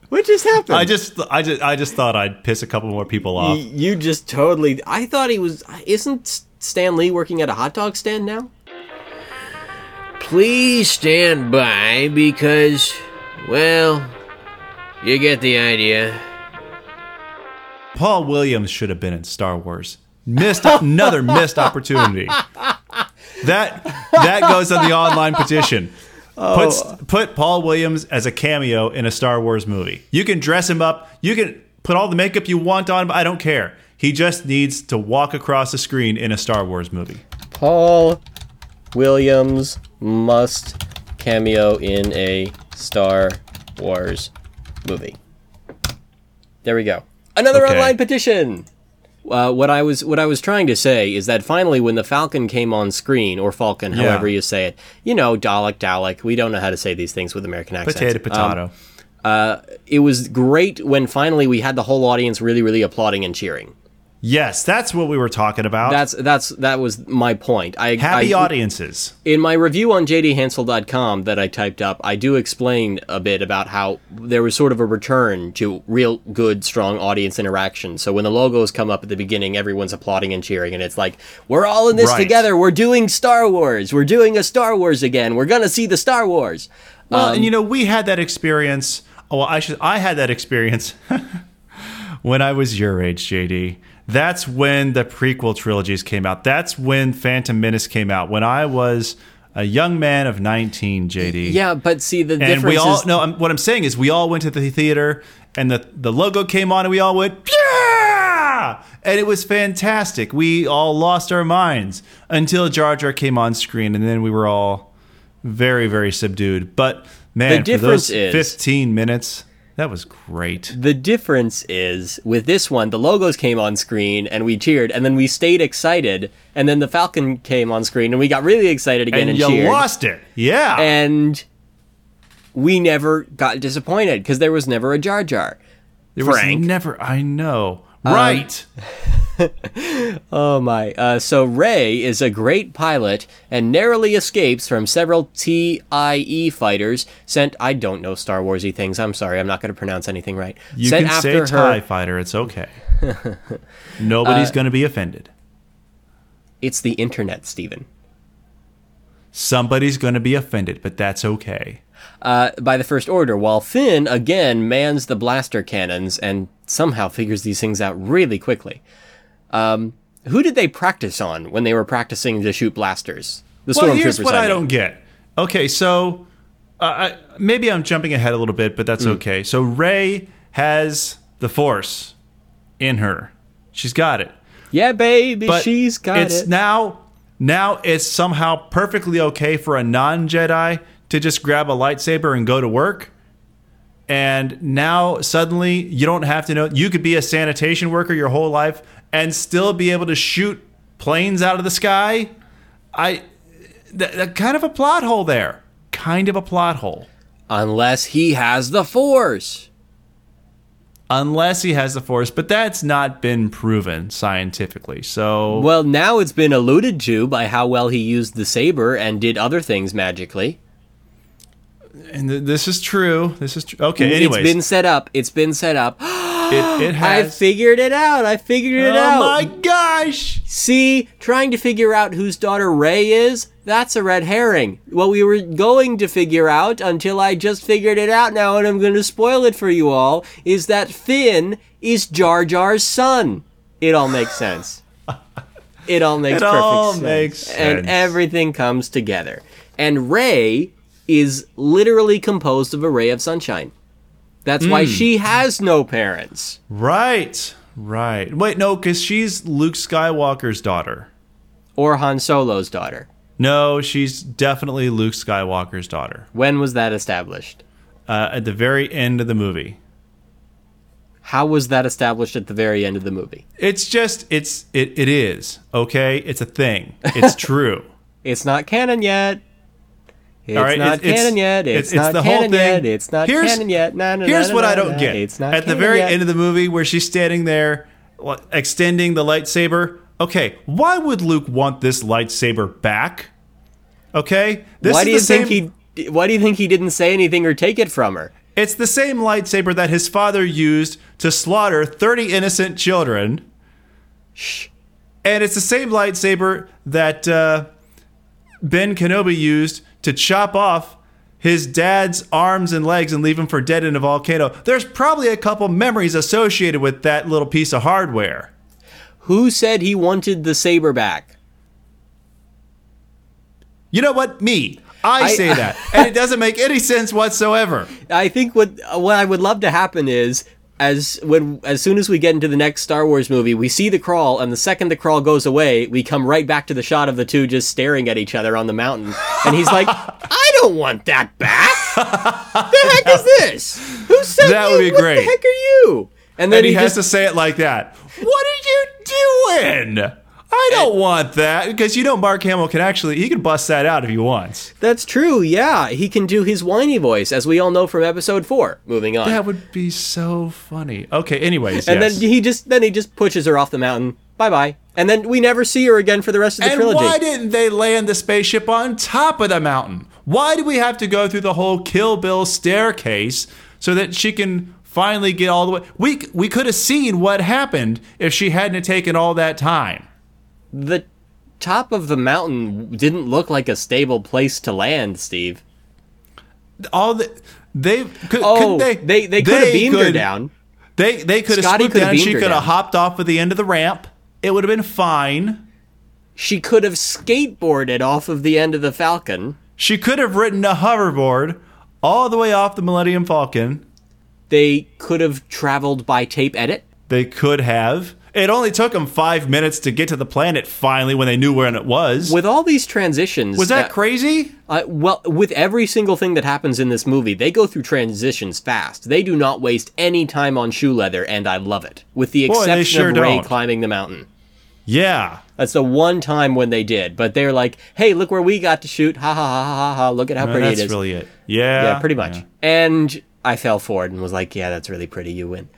What just happened? I just, I just, I just thought I'd piss a couple more people off. Y- you just totally. I thought he was. Isn't Stan Lee working at a hot dog stand now? Please stand by because, well, you get the idea. Paul Williams should have been in Star Wars. Missed <laughs> another missed opportunity. That that goes on the online petition. Put oh. put Paul Williams as a cameo in a Star Wars movie. You can dress him up. You can put all the makeup you want on him. I don't care. He just needs to walk across the screen in a Star Wars movie. Paul Williams must cameo in a Star Wars movie. There we go. Another Okay. online petition. Uh, what I was what I was trying to say is that finally, when the Falcon came on screen, or Falcon, Yeah. however you say it, you know, Dalek, Dalek. We don't know how to say these things with American accents. Potato, Um, potato. it was great when finally we had the whole audience really, really applauding and cheering. Yes, that's what we were talking about. That's that's that was my point. I Happy I, audiences. In my review on jdhansel.com that I typed up, I do explain a bit about how there was sort of a return to real good, strong audience interaction. So when the logos come up at the beginning, everyone's applauding and cheering, and it's like, we're all in this Right. together. We're doing Star Wars. We're doing a Star Wars again. We're going to see the Star Wars. Well, Um, and you know, we had that experience. Oh, well, I should. I had that experience <laughs> when I was your age, JD. That's when the prequel trilogies came out. That's when Phantom Menace came out. When I was a young man of nineteen, JD. Yeah, but see, the and difference we all is... no. I'm, what I'm saying is, we all went to the theater, and the the logo came on, and we all went yeah, and it was fantastic. We all lost our minds until Jar Jar came on screen, and then we were all very very subdued. But man, The for those difference is- 15 minutes, that was great. The difference is with this one, the logos came on screen and we cheered, and then we stayed excited, and then the Falcon came on screen and we got really excited again And and, you cheered. lost it, yeah. And we never got disappointed because there was never a Jar Jar. There Frank. was never. I know. Um, right. <laughs> <laughs> Oh my. Uh, so Rey is a great pilot and narrowly escapes from several TIE fighters sent. I don't know Star Warsy things. I'm sorry. I'm not going to pronounce anything right. you sent can say after TIE fighter. It's okay. <laughs> Nobody's Uh, going to be offended. It's the internet, Stephen. Somebody's going to be offended, but that's okay. uh, by the First Order, while Finn again mans the blaster cannons and somehow figures these things out really quickly. Um, who did they practice on when they were practicing to shoot blasters? The well, here's what I, mean. don't get. Okay, so uh, I, maybe I'm jumping ahead a little bit, but that's Hmm. okay. So Rey has the Force in her. She's got it. Yeah, baby, But she's got it's it. It's now now it's somehow perfectly okay for a non-Jedi to just grab a lightsaber and go to work. And now suddenly you don't have to know you could be a sanitation worker your whole life and still be able to shoot planes out of the sky. I that, that kind of a plot hole there. Kind of a plot hole. Unless he has the Force. Unless he has the force, but that's not been proven scientifically. So Well, now it's been alluded to by how well he used the saber and did other things magically. and th- this is true. This is true. Okay, anyways. It's been set up. It's been set up. <gasps> <gasps> It, <gasps> it I figured it out. I figured it oh out. Oh my gosh! See, trying to figure out whose daughter Rey is, that's a red herring. What we were going to figure out until I just figured it out now, and I'm going to spoil it for you all, is that Finn is Jar Jar's son. It all makes <gasps> sense. It all makes It perfect all sense. makes And sense. everything comes together. And Rey is literally composed of a ray of sunshine. That's Hmm. why she has no parents. Right, right. Wait, no, because she's Luke Skywalker's daughter. Or Han Solo's daughter. No, she's definitely Luke Skywalker's daughter. When was that established? Uh, at the very end of the movie, How was that established at the very end of the movie? it's just it's it it is okay. It's a thing. It's <laughs> true. It's not canon yet. It's right, not it's- it's- canon yet. It's, it's- not the whole canon thing. yet. It's not Here's- canon yet. No, no, Here's no, what I don't get. It's not At the very yet. end of the movie, where she's standing there extending the lightsaber. Okay, why would Luke want this lightsaber back? Okay, this why do you same, think he? Why do you think he didn't say anything or take it from her? It's the same lightsaber that his father used to slaughter 30 innocent children. Shh. And it's the same lightsaber that uh, Ben Kenobi used to chop off his dad's arms and legs and leave him for dead in a volcano. There's probably a couple memories associated with that little piece of hardware. Who said he wanted the saber back? You know what? Me. I, I- say that. and it doesn't make any sense whatsoever. <laughs> I think what what I would love to happen is as when as soon as we get into the next Star Wars movie, we see the crawl, and the second the crawl goes away, we come right back to the shot of the two just staring at each other on the mountain, and he's like, <laughs> "I don't want that back. the heck is this? Who said That would you? be what great. the heck are you?" And then And he, he, has just to say it like that. What are you doing? I don't want that because you know Mark Hamill can actually he can bust that out if he wants. That's true. Yeah, he can do his whiny voice, as we all know from Episode Four. Moving on. That would be so funny. Okay, anyways, and yes. then he just then he just pushes her off the mountain. Bye bye. And then we never see her again for the rest of the trilogy. and trilogy. why didn't they land the spaceship on top of the mountain? Why do we have to go through the whole Kill Bill staircase so that she can finally get all the way? We we could have seen what happened if she hadn't taken all that time. The top of the mountain didn't look like a stable place to land, Steve. All the they could Oh, they they they could have beamed her down. They they could have swooped down. She could have hopped off at the end of the ramp. It would have been fine. She could have skateboarded off of the end of the Falcon. She could have ridden a hoverboard all the way off the Millennium Falcon. They could have traveled by tape edit. They could have. It only took them five minutes to get to the planet finally when they knew where it was. With all these transitions, was that crazy? Uh, well, with every single thing that happens in this movie, they go through transitions fast. They do not waste any time on shoe leather, and I love it. With the Boy, exception sure of Rey don't. climbing the mountain. Yeah. That's the one time when they did. But they're like, "Hey, look where we got to shoot! Ha ha ha ha ha! ha. Look at how No, pretty that's it is." really it. Yeah. yeah, pretty much. yeah. And I fell for it and was like, "Yeah, that's really pretty. You win."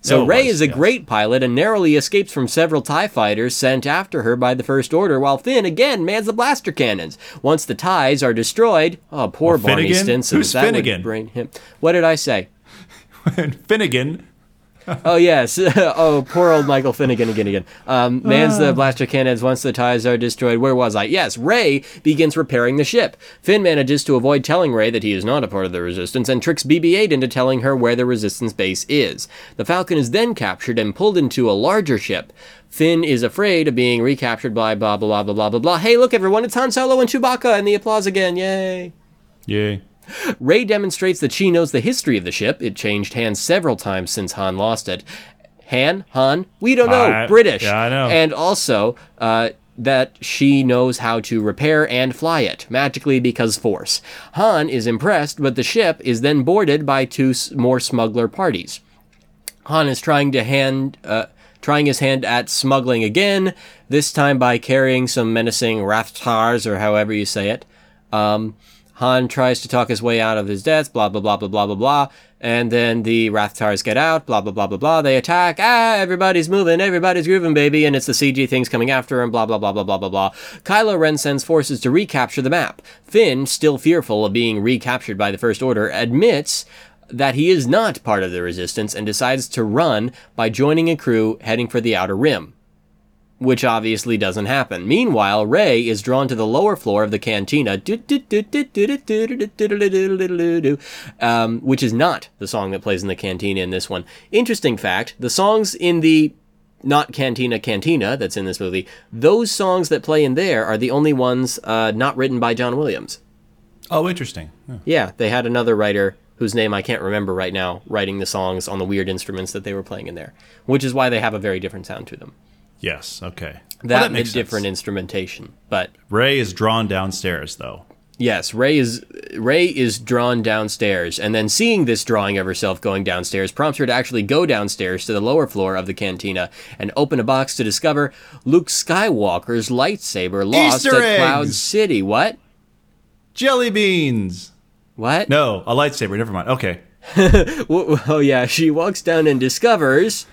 So Rey was, is a great pilot and narrowly escapes from several TIE fighters sent after her by the First Order, while Finn again mans the blaster cannons. Once the TIEs are destroyed, oh, poor Well, Barney Stinson. Who's that would Finnegan? bring him. What did I say? <laughs> Finnegan. Oh yes. <laughs> oh, poor old Michael Finnegan again again. Um, mans the blaster cannons once the ties are destroyed. Where was I? Yes, Rey begins repairing the ship. Finn manages to avoid telling Rey that he is not a part of the Resistance and tricks BB-8 into telling her where the Resistance base is. The Falcon is then captured and pulled into a larger ship. Finn is afraid of being recaptured by blah blah blah blah blah blah blah. Hey, look everyone, it's Han Solo and Chewbacca, and the applause again. Yay! Yay. Rey demonstrates that she knows the history of the ship. It changed hands several times since Han lost it. Han, Han, we don't know. I- British. yeah, I know. And also uh, that she knows how to repair and fly it magically because Force. Han is impressed, but the ship is then boarded by two more smuggler parties. Han is trying to hand, uh, trying his hand at smuggling again. This time by carrying some menacing rathtars or however you say it. Um, Han tries to talk his way out of his debts. Blah blah blah blah blah blah blah. And then the Rathtars get out. Blah blah blah blah blah. They attack. Ah, everybody's moving. Everybody's grooving, baby. And it's the CG things coming after him. Blah blah blah blah blah blah blah. Kylo Ren sends forces to recapture the map. Finn, still fearful of being recaptured by the First Order, admits that he is not part of the resistance and decides to run by joining a crew heading for the outer rim which obviously doesn't happen. Meanwhile, Rey is drawn to the lower floor of the cantina, um, which is not the song that plays in the cantina in this one. Interesting fact: the songs in the not Cantina Cantina that's in this movie, those songs that play in there are the only ones uh, not written by John Williams. Oh, interesting. Yeah. Yeah, they had another writer whose name I can't remember right now writing the songs on the weird instruments that they were playing in there, which is why they have a very different sound to them. Yes. Okay. Well, That, makes different instrumentation, but Rey is drawn downstairs, though. yes, Rey is Rey is drawn downstairs, and then seeing this drawing of herself going downstairs prompts her to actually go downstairs to the lower floor of the cantina and open a box to discover Luke Skywalker's lightsaber lost Easter at Cloud! City. What? Jelly beans. What? No, a lightsaber. Never mind. Okay. <laughs> Oh yeah, she walks down and discovers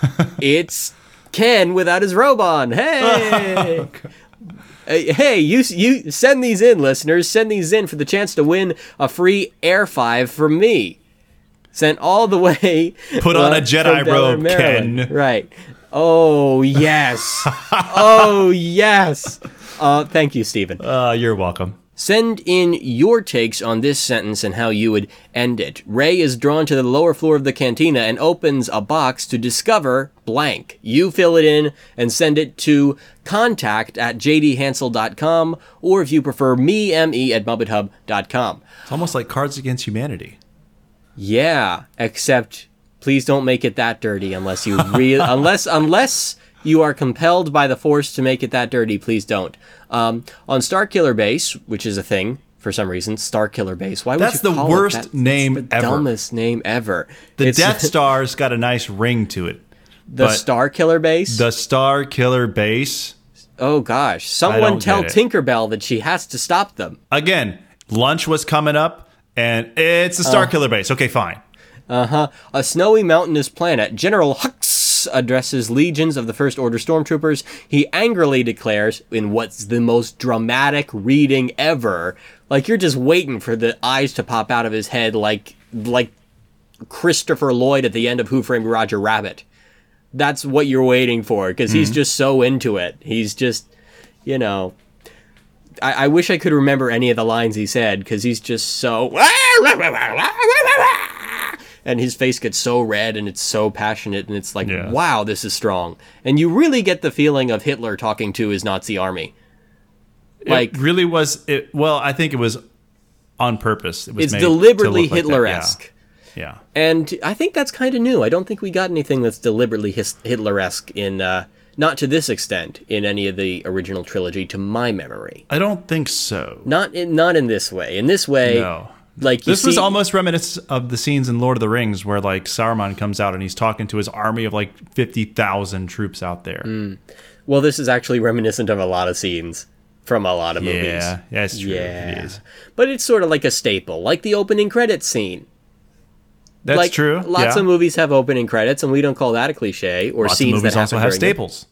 <laughs> it's Ken without his robe on. <laughs> Hey. Hey, you you send these in, listeners. Send these in for the chance to win a free Air Five from me. Sent all the way. Put on uh, a Jedi robe. Ken. Right. Oh yes. <laughs> oh yes. Uh, thank you, Stephen. Uh, you're welcome. Send in your takes on this sentence and how you would end it. Rey is drawn to the lower floor of the cantina and opens a box to discover blank. You fill it in and send it to contact at jdhansel.com or if you prefer me, me at muppethub.com. It's almost like Cards Against Humanity. Yeah, except please don't make it that dirty unless you re- <laughs> unless unless you are compelled by the force to make it that dirty. Please don't. Um, on Starkiller Base, which is a thing for some reason, Starkiller Base. Why would That's the worst that? That's name the ever. Dumbest name ever. The It's Death <laughs> Star's got a nice ring to it. the but Starkiller Base. The Star Killer Base. oh gosh, someone tell. Tinkerbell that she has to stop them. Again, lunch was coming up, and it's the Star Killer Base. Okay, fine. Uh huh. A snowy mountainous planet, General Addresses legions of the First Order stormtroopers. He angrily declares, in what's the most dramatic reading ever, like you're just waiting for the eyes to pop out of his head, like like Christopher Lloyd at the end of Who Framed Roger Rabbit. That's what you're waiting for because he's mm-hmm. just so into it. He's just, you know. I, I wish I could remember any of the lines he said because he's just so. <laughs> And his face gets so red and it's so passionate and it's like, Yeah. wow, this is strong. And you really get the feeling of Hitler talking to his Nazi army. Like, it really was. It, well, I think it was on purpose. It was it's made deliberately like Hitler esque. Yeah. yeah. And I think that's kind of new. I don't think we got anything that's deliberately his- Hitler-esque in, uh, not to this extent, in any of the original trilogy, to my memory. I don't think so. Not in, not in this way. In this way, No. Like This was almost reminiscent of the scenes in Lord of the Rings where like Saruman comes out and he's talking to his army of like fifty thousand troops out there. Mm. Well, this is actually reminiscent of a lot of scenes from a lot of movies. Yeah, that's true. Yeah. It is. But it's sort of like a staple, like the opening credits scene. That's like, true. Lots yeah. of movies have opening credits, and we don't call that a cliche or Lots of scenes movies that also have staples,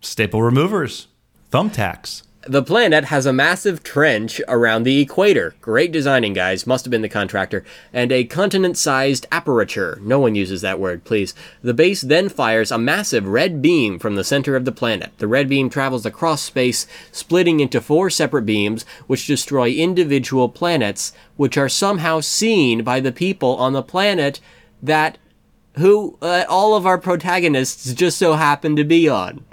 staple removers, thumbtacks. The planet has a massive trench around the equator. Great designing, guys. Must have been the contractor. And a continent sized aperture. No one uses that word, please. The base then fires a massive red beam from the center of the planet. The red beam travels across space, splitting into four separate beams, which destroy individual planets, which are somehow seen by the people on the planet that who uh, all of our protagonists just so happen to be on.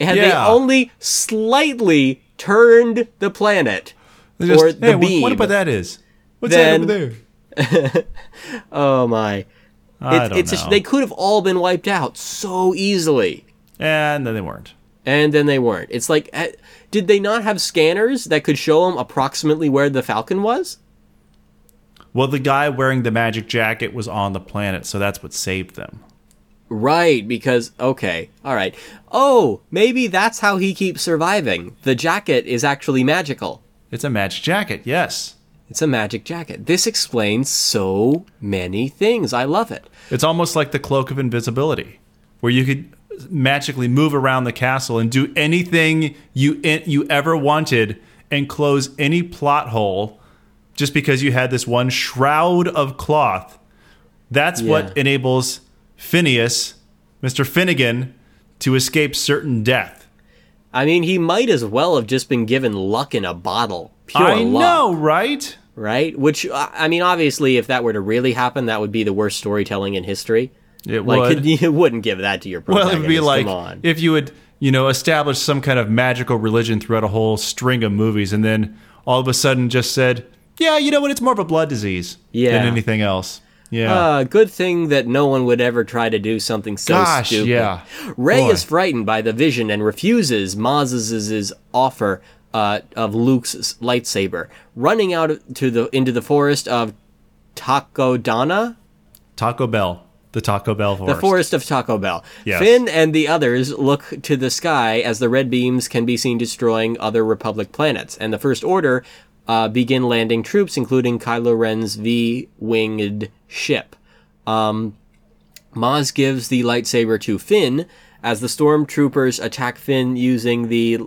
And they only slightly turned the planet just, or the hey, what- beam. What about that is? What's Then- that over there? <laughs> Oh my! I It- don't it's a they could have all been wiped out so easily, and then they weren't. and then they weren't. It's like, eh, did they not have scanners that could show them approximately where the Falcon was? Well, the guy wearing the magic jacket was on the planet, so that's what saved them. Right, because okay, all right. Oh, maybe that's how he keeps surviving. The jacket is actually magical. It's a magic jacket, yes. It's a magic jacket. This explains so many things. I love it. It's almost like the cloak of invisibility, where you could magically move around the castle and do anything you you ever wanted and close any plot hole just because you had this one shroud of cloth. That's Yeah. what enables Phineas, Mr. Finnegan, to escape certain death. I mean, he might as well have just been given luck in a bottle. Pure I luck, know, right? right? Which I mean, obviously, if that were to really happen, that would be the worst storytelling in history. It like would. <laughs> you wouldn't give that to your protagonist. Well, it would be like if you would, you know, establish some kind of magical religion throughout a whole string of movies, and then all of a sudden just said, "Yeah, you know what? It's more of a blood disease Yeah. than anything else." Yeah. Uh, good thing that no one would ever try to do something so Gosh, stupid. yeah. Rey Boy. is frightened by the vision and refuses Maz's offer uh, of Luke's lightsaber, running out to the into the forest of Takodana, Taco Bell, the Taco Bell forest. the forest of Taco Bell. Yes. Finn and the others look to the sky as the red beams can be seen destroying other Republic planets, and the First Order uh, begin landing troops, including Kylo Ren's V-winged ship. Um, Maz gives the lightsaber to Finn as the stormtroopers attack Finn using the.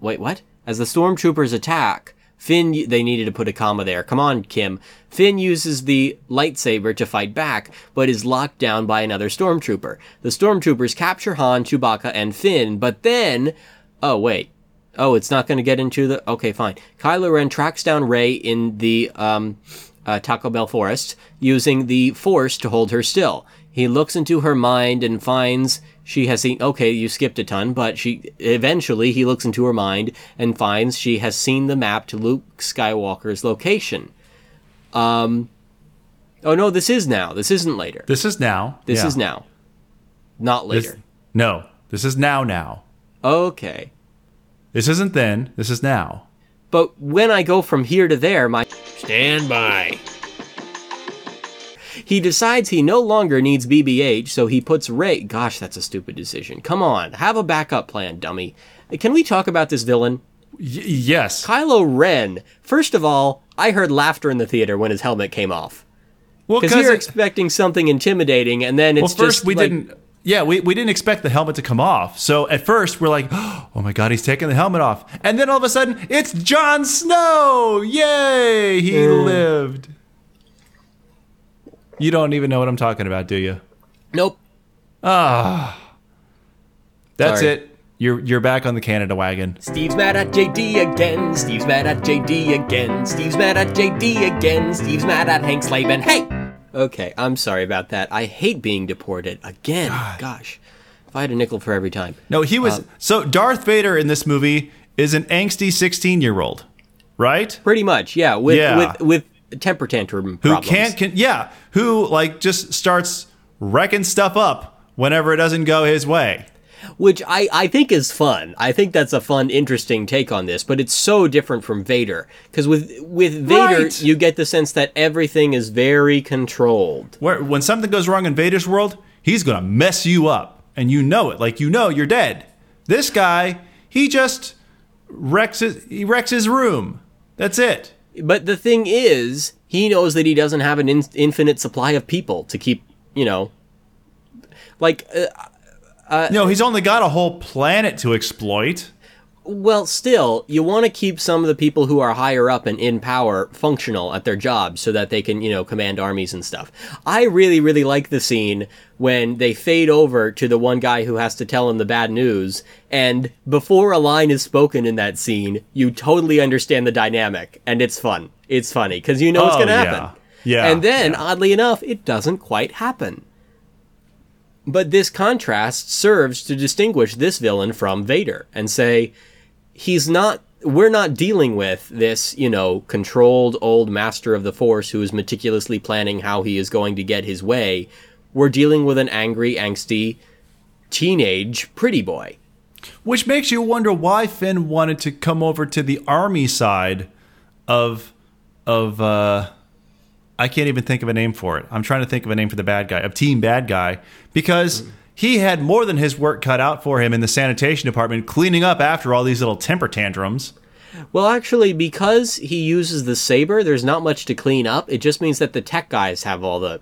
Wait, what? As the stormtroopers attack, Finn. They needed to put a comma there. Come on, Kim. Finn uses the lightsaber to fight back, but is locked down by another stormtrooper. The stormtroopers capture Han, Chewbacca, and Finn, but then. Oh, wait. Oh, it's not going to get into the. Okay, fine. Kylo Ren tracks down Rey in the um, uh, Taco Bell forest using the Force to hold her still. He looks into her mind and finds she has seen. Okay, you skipped a ton, but she eventually he looks into her mind and finds she has seen the map to Luke Skywalker's location. Um. Oh no, this is now. This isn't later. This is now. This Yeah. is now. Not This- later. no, this is now. Now. Okay. This isn't then. This is now. But when I go from here to there, my Stand by. He decides he no longer needs BB-8, so he puts Rey. Gosh, that's a stupid decision. Come on, have a backup plan, dummy. Can we talk about this villain? Y- yes. Kylo Ren. First of all, I heard laughter in the theater when his helmet came off. Well, Because you're it- expecting something intimidating, and then well, it's first just we like, didn't. Yeah, we, we didn't expect the helmet to come off. So at first we're like, <gasps> oh my god, he's taking the helmet off. And then all of a sudden, it's Jon Snow! Yay! He Mm. lived. You don't even know what I'm talking about, do you? Nope. Ah. That's Sorry. it. You're you're back on the Canada wagon. Steve's mad at JD again. Steve's mad at JD again. Steve's mad at JD again. Steve's mad at Hank Slavin. Hey! Okay, I'm sorry about that. I hate being deported again. Gosh. If I had a nickel for every time. No, he was Um, so Darth Vader in this movie is an angsty 16 year old, right? Pretty much, yeah. With Yeah. with with temper tantrum Who problems. can't, can, yeah, who like just starts wrecking stuff up whenever it doesn't go his way. Which I, I think is fun. I think that's a fun, interesting take on this, but it's so different from Vader because with with Vader, Right. you get the sense that everything is very controlled. Where when something goes wrong in Vader's world, he's gonna mess you up, and you know it. Like you know you're dead. This guy, he just wrecks his, he wrecks his room. That's it. But the thing is, he knows that he doesn't have an in- infinite supply of people to keep, you know, like. Uh, Uh, no, he's only got a whole planet to exploit. Well, still, you want to keep some of the people who are higher up and in power functional at their jobs so that they can, you know, command armies and stuff. I really, really like the scene when they fade over to the one guy who has to tell him the bad news, and before a line is spoken in that scene, you totally understand the dynamic, and it's fun. It's funny because you know what's Oh, going to yeah. happen. Yeah, And then, oddly enough, it doesn't quite happen. But this contrast serves to distinguish this villain from Vader and say, he's not we're not dealing with this, you know, controlled old master of the force who is meticulously planning how he is going to get his way. We're dealing with an angry, angsty teenage pretty boy. Which makes you wonder why Finn wanted to come over to the army side of of uh I can't even think of a name for it. I'm trying to think of a name for the bad guy, of team bad guy, because he had more than his work cut out for him in the sanitation department cleaning up after all these little temper tantrums. Well, actually, because he uses the saber, there's not much to clean up. It just means that the tech guys have all the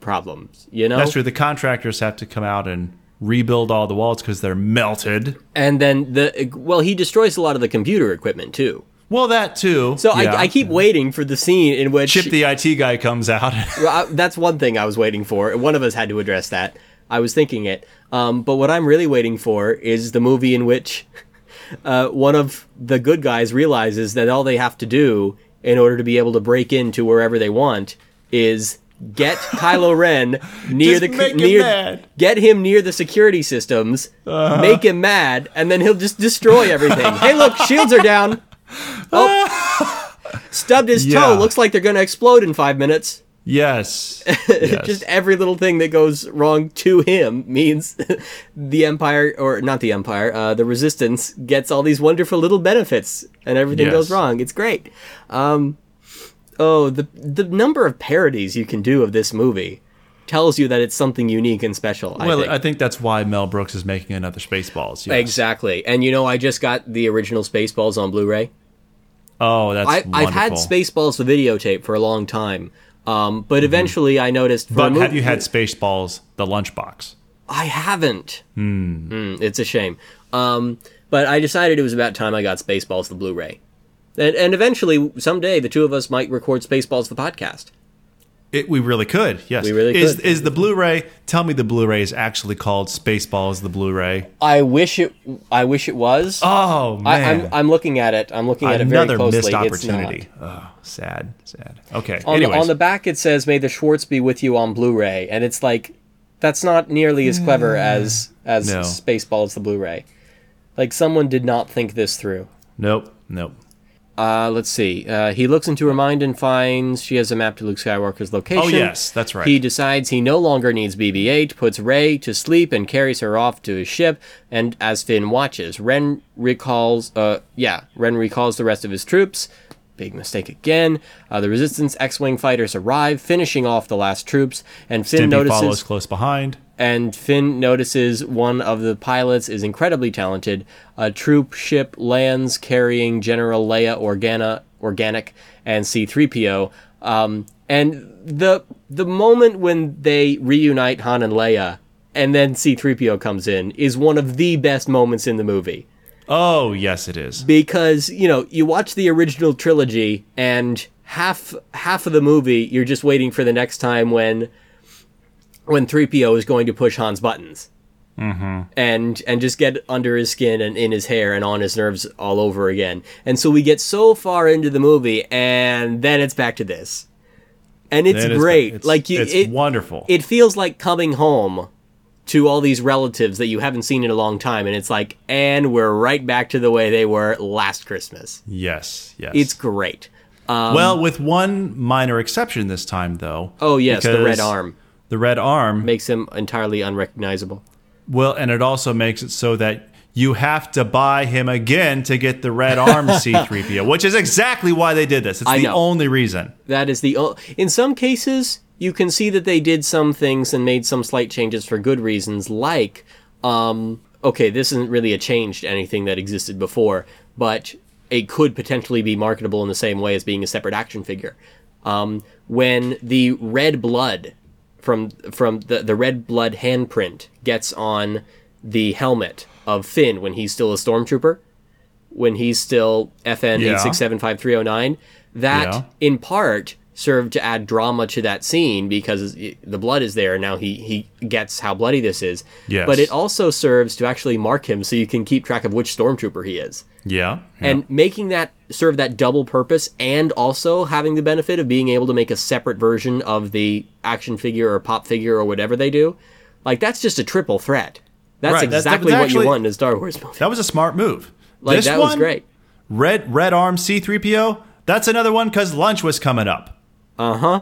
problems, you know? That's true. The contractors have to come out and rebuild all the walls because they're melted. And then the well, he destroys a lot of the computer equipment too. Well, that too. So Yeah. I, I keep waiting for the scene in which Chip the IT guy comes out. <laughs> Well, I, that's one thing I was waiting for. One of us had to address that. I was thinking it. Um, but what I'm really waiting for is the movie in which <laughs> uh, one of the good guys realizes that all they have to do in order to be able to break into wherever they want is get <laughs> Kylo Ren near Just the near get him near the security systems, Uh-huh. make him mad, and then he'll just destroy everything. hey, look, shields are down. Oh, <laughs> stubbed his Yeah. toe. Looks like they're going to explode in five minutes. yes. <laughs> yes. Just every little thing that goes wrong to him means <laughs> the Empire, or not the Empire, uh, the Resistance gets all these wonderful little benefits, and everything goes wrong. It's great. Um, oh, the the number of parodies you can do of this movie tells you that it's something unique and special. I well, think. I think that's why Mel Brooks is making another Spaceballs. yes. Exactly, and you know, I just got the original Spaceballs on Blu-ray. Oh, that's I, wonderful. I've had Spaceballs the videotape for a long time, um, but eventually I noticed. Mm-hmm. But have you had Spaceballs, the lunchbox? I haven't. Mm, it's a shame. Um, but I decided it was about time I got Spaceballs the Blu-ray, and and eventually someday the two of us might record Spaceballs the podcast. It, we really could. Yes, We really is, could. Is the Blu-ray? Tell me the Blu-ray is actually called Spaceballs, the Blu-ray. I wish it. I wish it was. Oh man, I, I'm I'm looking at it. I'm looking at it very another closely. missed It's not. opportunity. Oh, sad, sad. Okay. On the, on the back it says "May the Schwartz be with you" on Blu-ray, and it's like that's not nearly as clever as as No. Spaceballs the Blu-ray. Like someone did not think this through. nope, nope. Uh, let's see. Uh, he looks into her mind and finds she has a map to Luke Skywalker's location. Oh, yes, that's right. He decides he no longer needs BB-8, puts Rey to sleep, and carries her off to his ship. And as Finn watches, Ren recalls. Uh, yeah, Ren recalls the rest of his troops. Big mistake again. Uh, the Resistance X-wing fighters arrive, finishing off the last troops. And Finn Stimpy notices follows close behind. And Finn notices one of the pilots is incredibly talented. A troop ship lands carrying General Leia Organa, Organic and C-3PO. Um, and the the moment when they reunite Han and Leia, and then C-3PO comes in, is one of the best moments in the movie Oh, yes, it is. because you know you watch the original trilogy and half half of the movie you're just waiting for the next time when when 3PO is going to push Han's buttons. Mm-hmm. And and just get under his skin and in his hair and on his nerves all over again. And so we get so far into the movie, and then it's back to this, and it's It is- great. it's- like you, it's it, wonderful. It feels like coming home to all these relatives that you haven't seen in a long time, and it's like, and we're right back to the way they were last Christmas. yes, yes. It's great. well, with one minor exception this time, though. Oh yes, the red arm The red arm. makes him entirely unrecognizable. Well, and it also makes it so that you have to buy him again to get the red arm <laughs> C3PO, which is exactly why they did this. It's I the know. only reason. That is the o- in some cases you can see that they did some things and made some slight changes for good reasons like um okay this isn't really a change to anything that existed before but it could potentially be marketable in the same way as being a separate action figure um when the red blood from from the the red blood handprint gets on the helmet of Finn when he's still a stormtrooper when he's still FN eight six seven five three zero nine. That Yeah. in part served to add drama to that scene because the blood is there. Now he he gets how bloody this is. Yes. But it also serves to actually mark him so you can keep track of which stormtrooper he is. Yeah. yeah. And making that serve that double purpose and also having the benefit of being able to make a separate version of the action figure or pop figure or whatever they do. Like that's just a triple threat. That's Right, exactly that's what actually- you want in a Star Wars movie. that was a smart move. Like this that one, was great. Red red arm C3PO. That's another one because lunch was coming up. Uh-huh.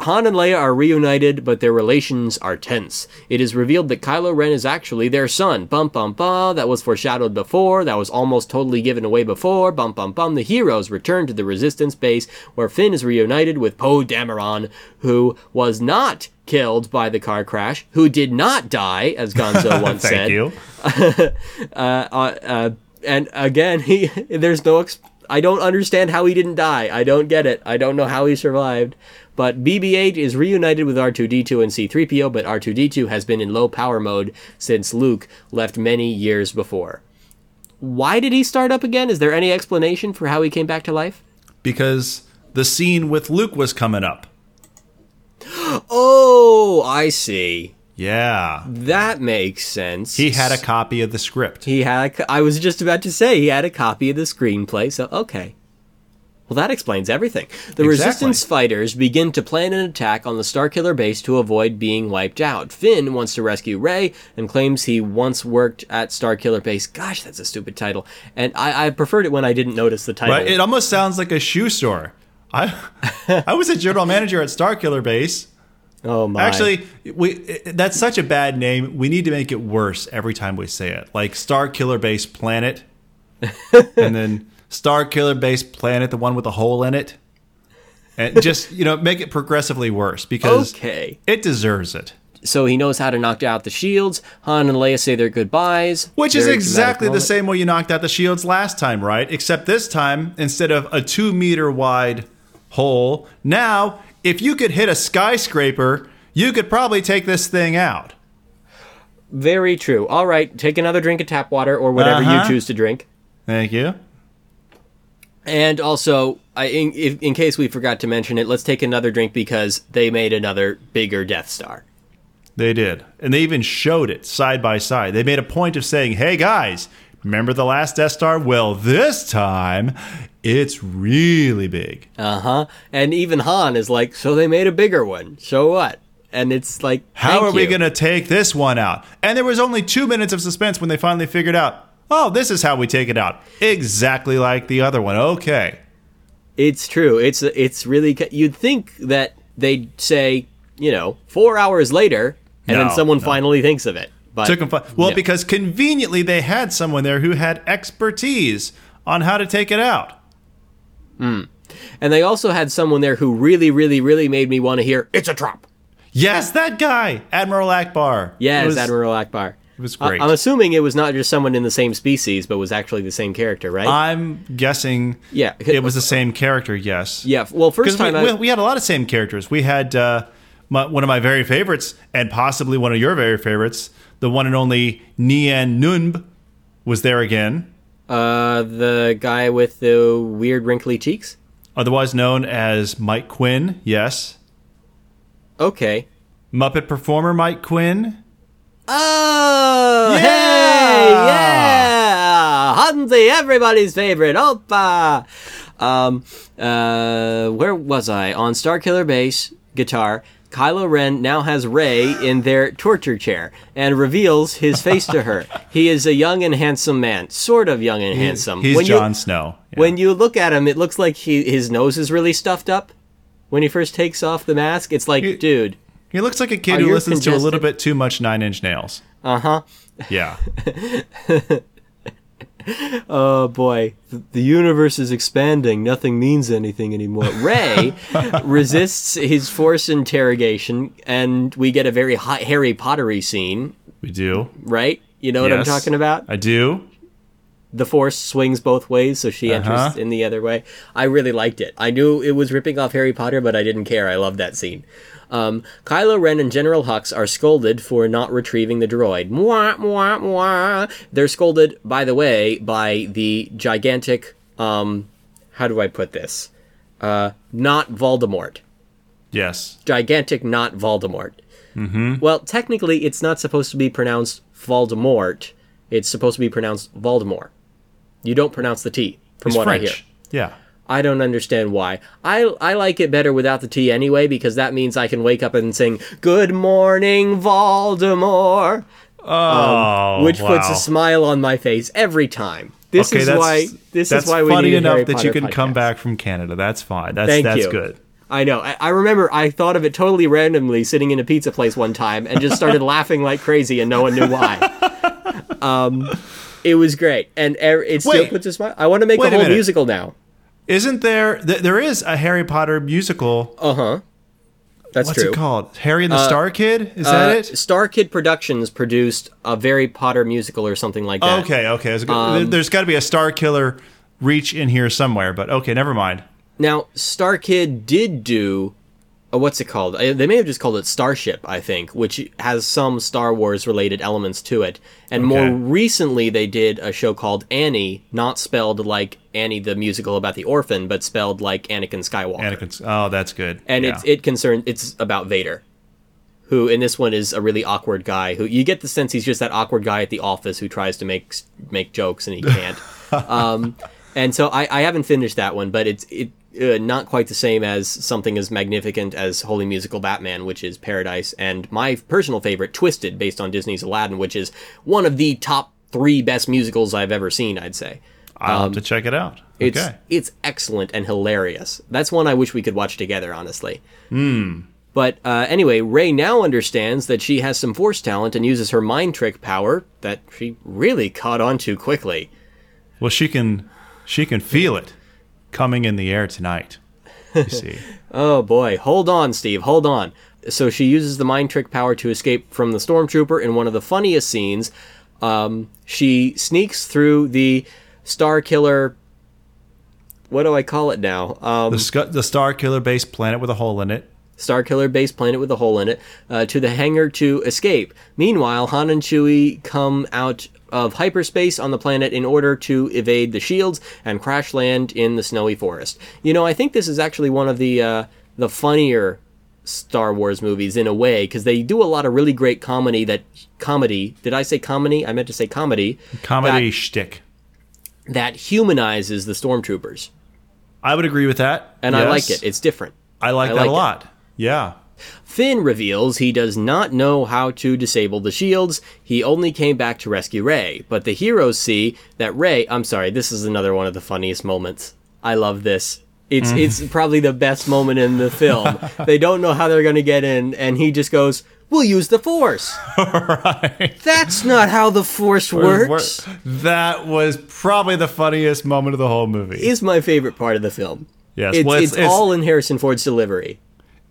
Han and Leia are reunited, but their relations are tense. It is revealed that Kylo Ren is actually their son. Bum bum bum. That was foreshadowed before. That was almost totally given away before. Bum bum bum. The heroes return to the Resistance base, where Finn is reunited with Poe Dameron, who was not killed by the car crash, who did not die, as Gonzo <laughs> once Thank said. Thank you. <laughs> Uh, uh, uh, and again, <laughs> he there's no. Ex- I don't understand how he didn't die. I don't get it. I don't know how he survived. But BB-8 is reunited with R2D2 and C-3PO, but R2D2 has been in low power mode since Luke left many years before. Why did he start up again? Is there any explanation for how he came back to life? Because the scene with Luke was coming up. <gasps> Oh, I see. Yeah. That makes sense. He had a copy of the script. He had. A, I was just about to say he had a copy of the screenplay. So okay. Well, that explains everything. The Exactly. Resistance fighters begin to plan an attack on the Starkiller base to avoid being wiped out. Finn wants to rescue Rey and claims he once worked at Starkiller base. Gosh, that's a stupid title. And I, I preferred it when I didn't notice the title. Right? It almost sounds like a shoe store. I <laughs> I was a general manager at Starkiller Base. Oh my! Actually, we it- that's such a bad name. We need to make it worse every time we say it. Like Star Killer Base Planet, <laughs> and then Star Killer Base Planet, the one with the hole in it, and just you know make it progressively worse because Okay. it deserves it. so he knows how to knock out the shields. Han and Leia say their goodbyes. Which is exactly the same way you knocked out the shields last time, right? Except this time, instead of a two meter wide hole, now if you could hit a skyscraper, you could probably take this thing out. Very true. All right, take another drink of tap water or whatever Uh-huh. you choose to drink. Thank you. And also, I, in, if, in case we forgot to mention it, let's take another drink because they made another bigger Death Star. They did. And they even showed it side by side. They made a point of saying, hey guys, remember the last Death Star? Well, this time it's really big. Uh huh. And even Han is like, so they made a bigger one. So what? And it's like, How are we going to take this one out? And there was only two minutes of suspense when they finally figured out, oh, this is how we take it out. Exactly like the other one. Okay. It's true. It's it's really. You'd think that they'd say, you know, four hours later, and No, then someone no. finally thinks of it. But Took 'em fi- well, because conveniently they had someone there who had expertise on how to take it out. and they also had someone there who really, really, really made me want to hear, "It's a trap." Yes, that guy, Admiral Ackbar. Yes, was- Admiral Ackbar. It was great. I'm assuming it was not just someone in the same species, but was actually the same character, right? I'm guessing. Yeah. it was the same character. Yes. yeah. Well, first Because we, time I, we, we had a lot of same characters. We had uh, my, one of my very favorites, and possibly one of your very favorites, the one and only Nien Nunb, was there again, uh, the guy with the weird wrinkly cheeks. otherwise known as Mike Quinn. Yes, Okay. Muppet performer Mike Quinn. Oh, Yeah! hey, yeah, Hansi, everybody's favorite, Oppa. Um, uh, where was I? On Star Killer Base guitar. Kylo Ren now has Rey in their torture chair and reveals his face to her. He is a young and handsome man, sort of young and handsome. He's When you- Snow. Yeah. When you look at him, it looks like he his nose is really stuffed up. When he first takes off the mask, it's like, He- dude, He looks like a kid who listens to a little bit too much Nine Inch Nails. Uh huh. Yeah. <laughs> <laughs> Oh boy, the, universe is expanding. Nothing means anything anymore. Rey <laughs> resists his forced interrogation, and we get a very hot Harry Pottery scene. We do. Right? You know what I'm talking about? I do. the force swings both ways, so she enters Uh-huh. in the other way. I really liked it. I knew it was ripping off Harry Potter, but I didn't care. I loved that scene. Um, Kylo Ren and General Hux are scolded for not retrieving the droid. Mwah, mwah, mwah. They're scolded, by the way, by the gigantic. Um, how do I put this? Uh, not Voldemort. Yes. Gigantic, not Voldemort. Mm-hmm. Well, technically, it's not supposed to be pronounced Voldemort. It's supposed to be pronounced Voldemort. You don't pronounce the T, from He's what French. I hear. Yeah. I don't understand why. I I like it better without the T anyway because that means I can wake up and sing "Good morning, Voldemort," Oh, which puts a smile on my face every time. This okay, is why. This is why we funny need a Funny enough Harry that you can come back from Canada. That's fine. That's Thank that's you. good. I know. I, I remember I thought of it totally randomly sitting in a pizza place one time and just started <laughs> laughing like crazy and no one knew why. <laughs> Um, it was great. And er- it still Wait. puts a smile. I want to make a a whole minute. musical now. Isn't there? Th- there is a Harry Potter musical. Uh huh. That's What's true. it called? Harry and the Star Kid. Is Uh, that it? Star Kid Productions produced a Harry Potter musical or something like that. Okay. Okay. Um, There's got to be a Star Killer reach in here somewhere. But okay, never mind. Now, Star Kid did do. Uh, what's it called? Uh, They may have just called it Starship, I think, which has some Star Wars related elements to it. And more recently, they did a show called Annie, not spelled like Annie the musical about the orphan, but spelled like Anakin Skywalker. Anakin's. Oh, that's good. and yeah. it's it concerned it's about Vader, who in this one is a really awkward guy. Who you get the sense he's just that awkward guy at the office who tries to make make jokes and he can't. <laughs> um, and so I, I haven't finished that one, but it's it uh, not quite the same as something as magnificent as Holy Musical Batman, which is Paradise, and my personal favorite, Twisted, based on Disney's Aladdin, which is one of the top three best musicals I've ever seen. I'd say. I'll have to check it out. um, It's okay. it's excellent and hilarious. That's one I wish we could watch together, honestly. But uh, anyway, Rey now understands that she has some force talent and uses her mind trick power that she really caught on to quickly. Well, she can. She can feel it coming in the air tonight. You <laughs> see. Oh boy, hold on, Steve, hold on. So she uses the mind trick power to escape from the stormtrooper in one of the funniest scenes. Um, she sneaks through the Star Killer. What do I call it now? Um, the sc- the Star Killer base planet with a hole in it. Star Killer base planet with a hole in it, uh, to the hangar to escape. Meanwhile, Han and Chewie come out of hyperspace on the planet in order to evade the shields and crash land in the snowy forest. You know, I think this is actually one of the uh, the funnier Star Wars movies in a way because they do a lot of really great comedy. That comedy? Did I say comedy? I meant to say comedy. Comedy shtick. that, that humanizes the stormtroopers, I would agree with that. and I like it. It's different. I like I that like a it. lot. Yeah. Finn reveals he does not know how to disable the shields. He only came back to rescue Rey. But the heroes see that Rey. I'm sorry, this is another one of the funniest moments. I love this. It's it's mm. probably the best moment in the film. <laughs> they don't know how they're going to get in, and he just goes, "We'll use the Force." <laughs> right. That's not how the Force works. That was probably the funniest moment of the whole movie. Is my favorite part of the film. yes. It's, well, it's, all in Harrison Ford's delivery.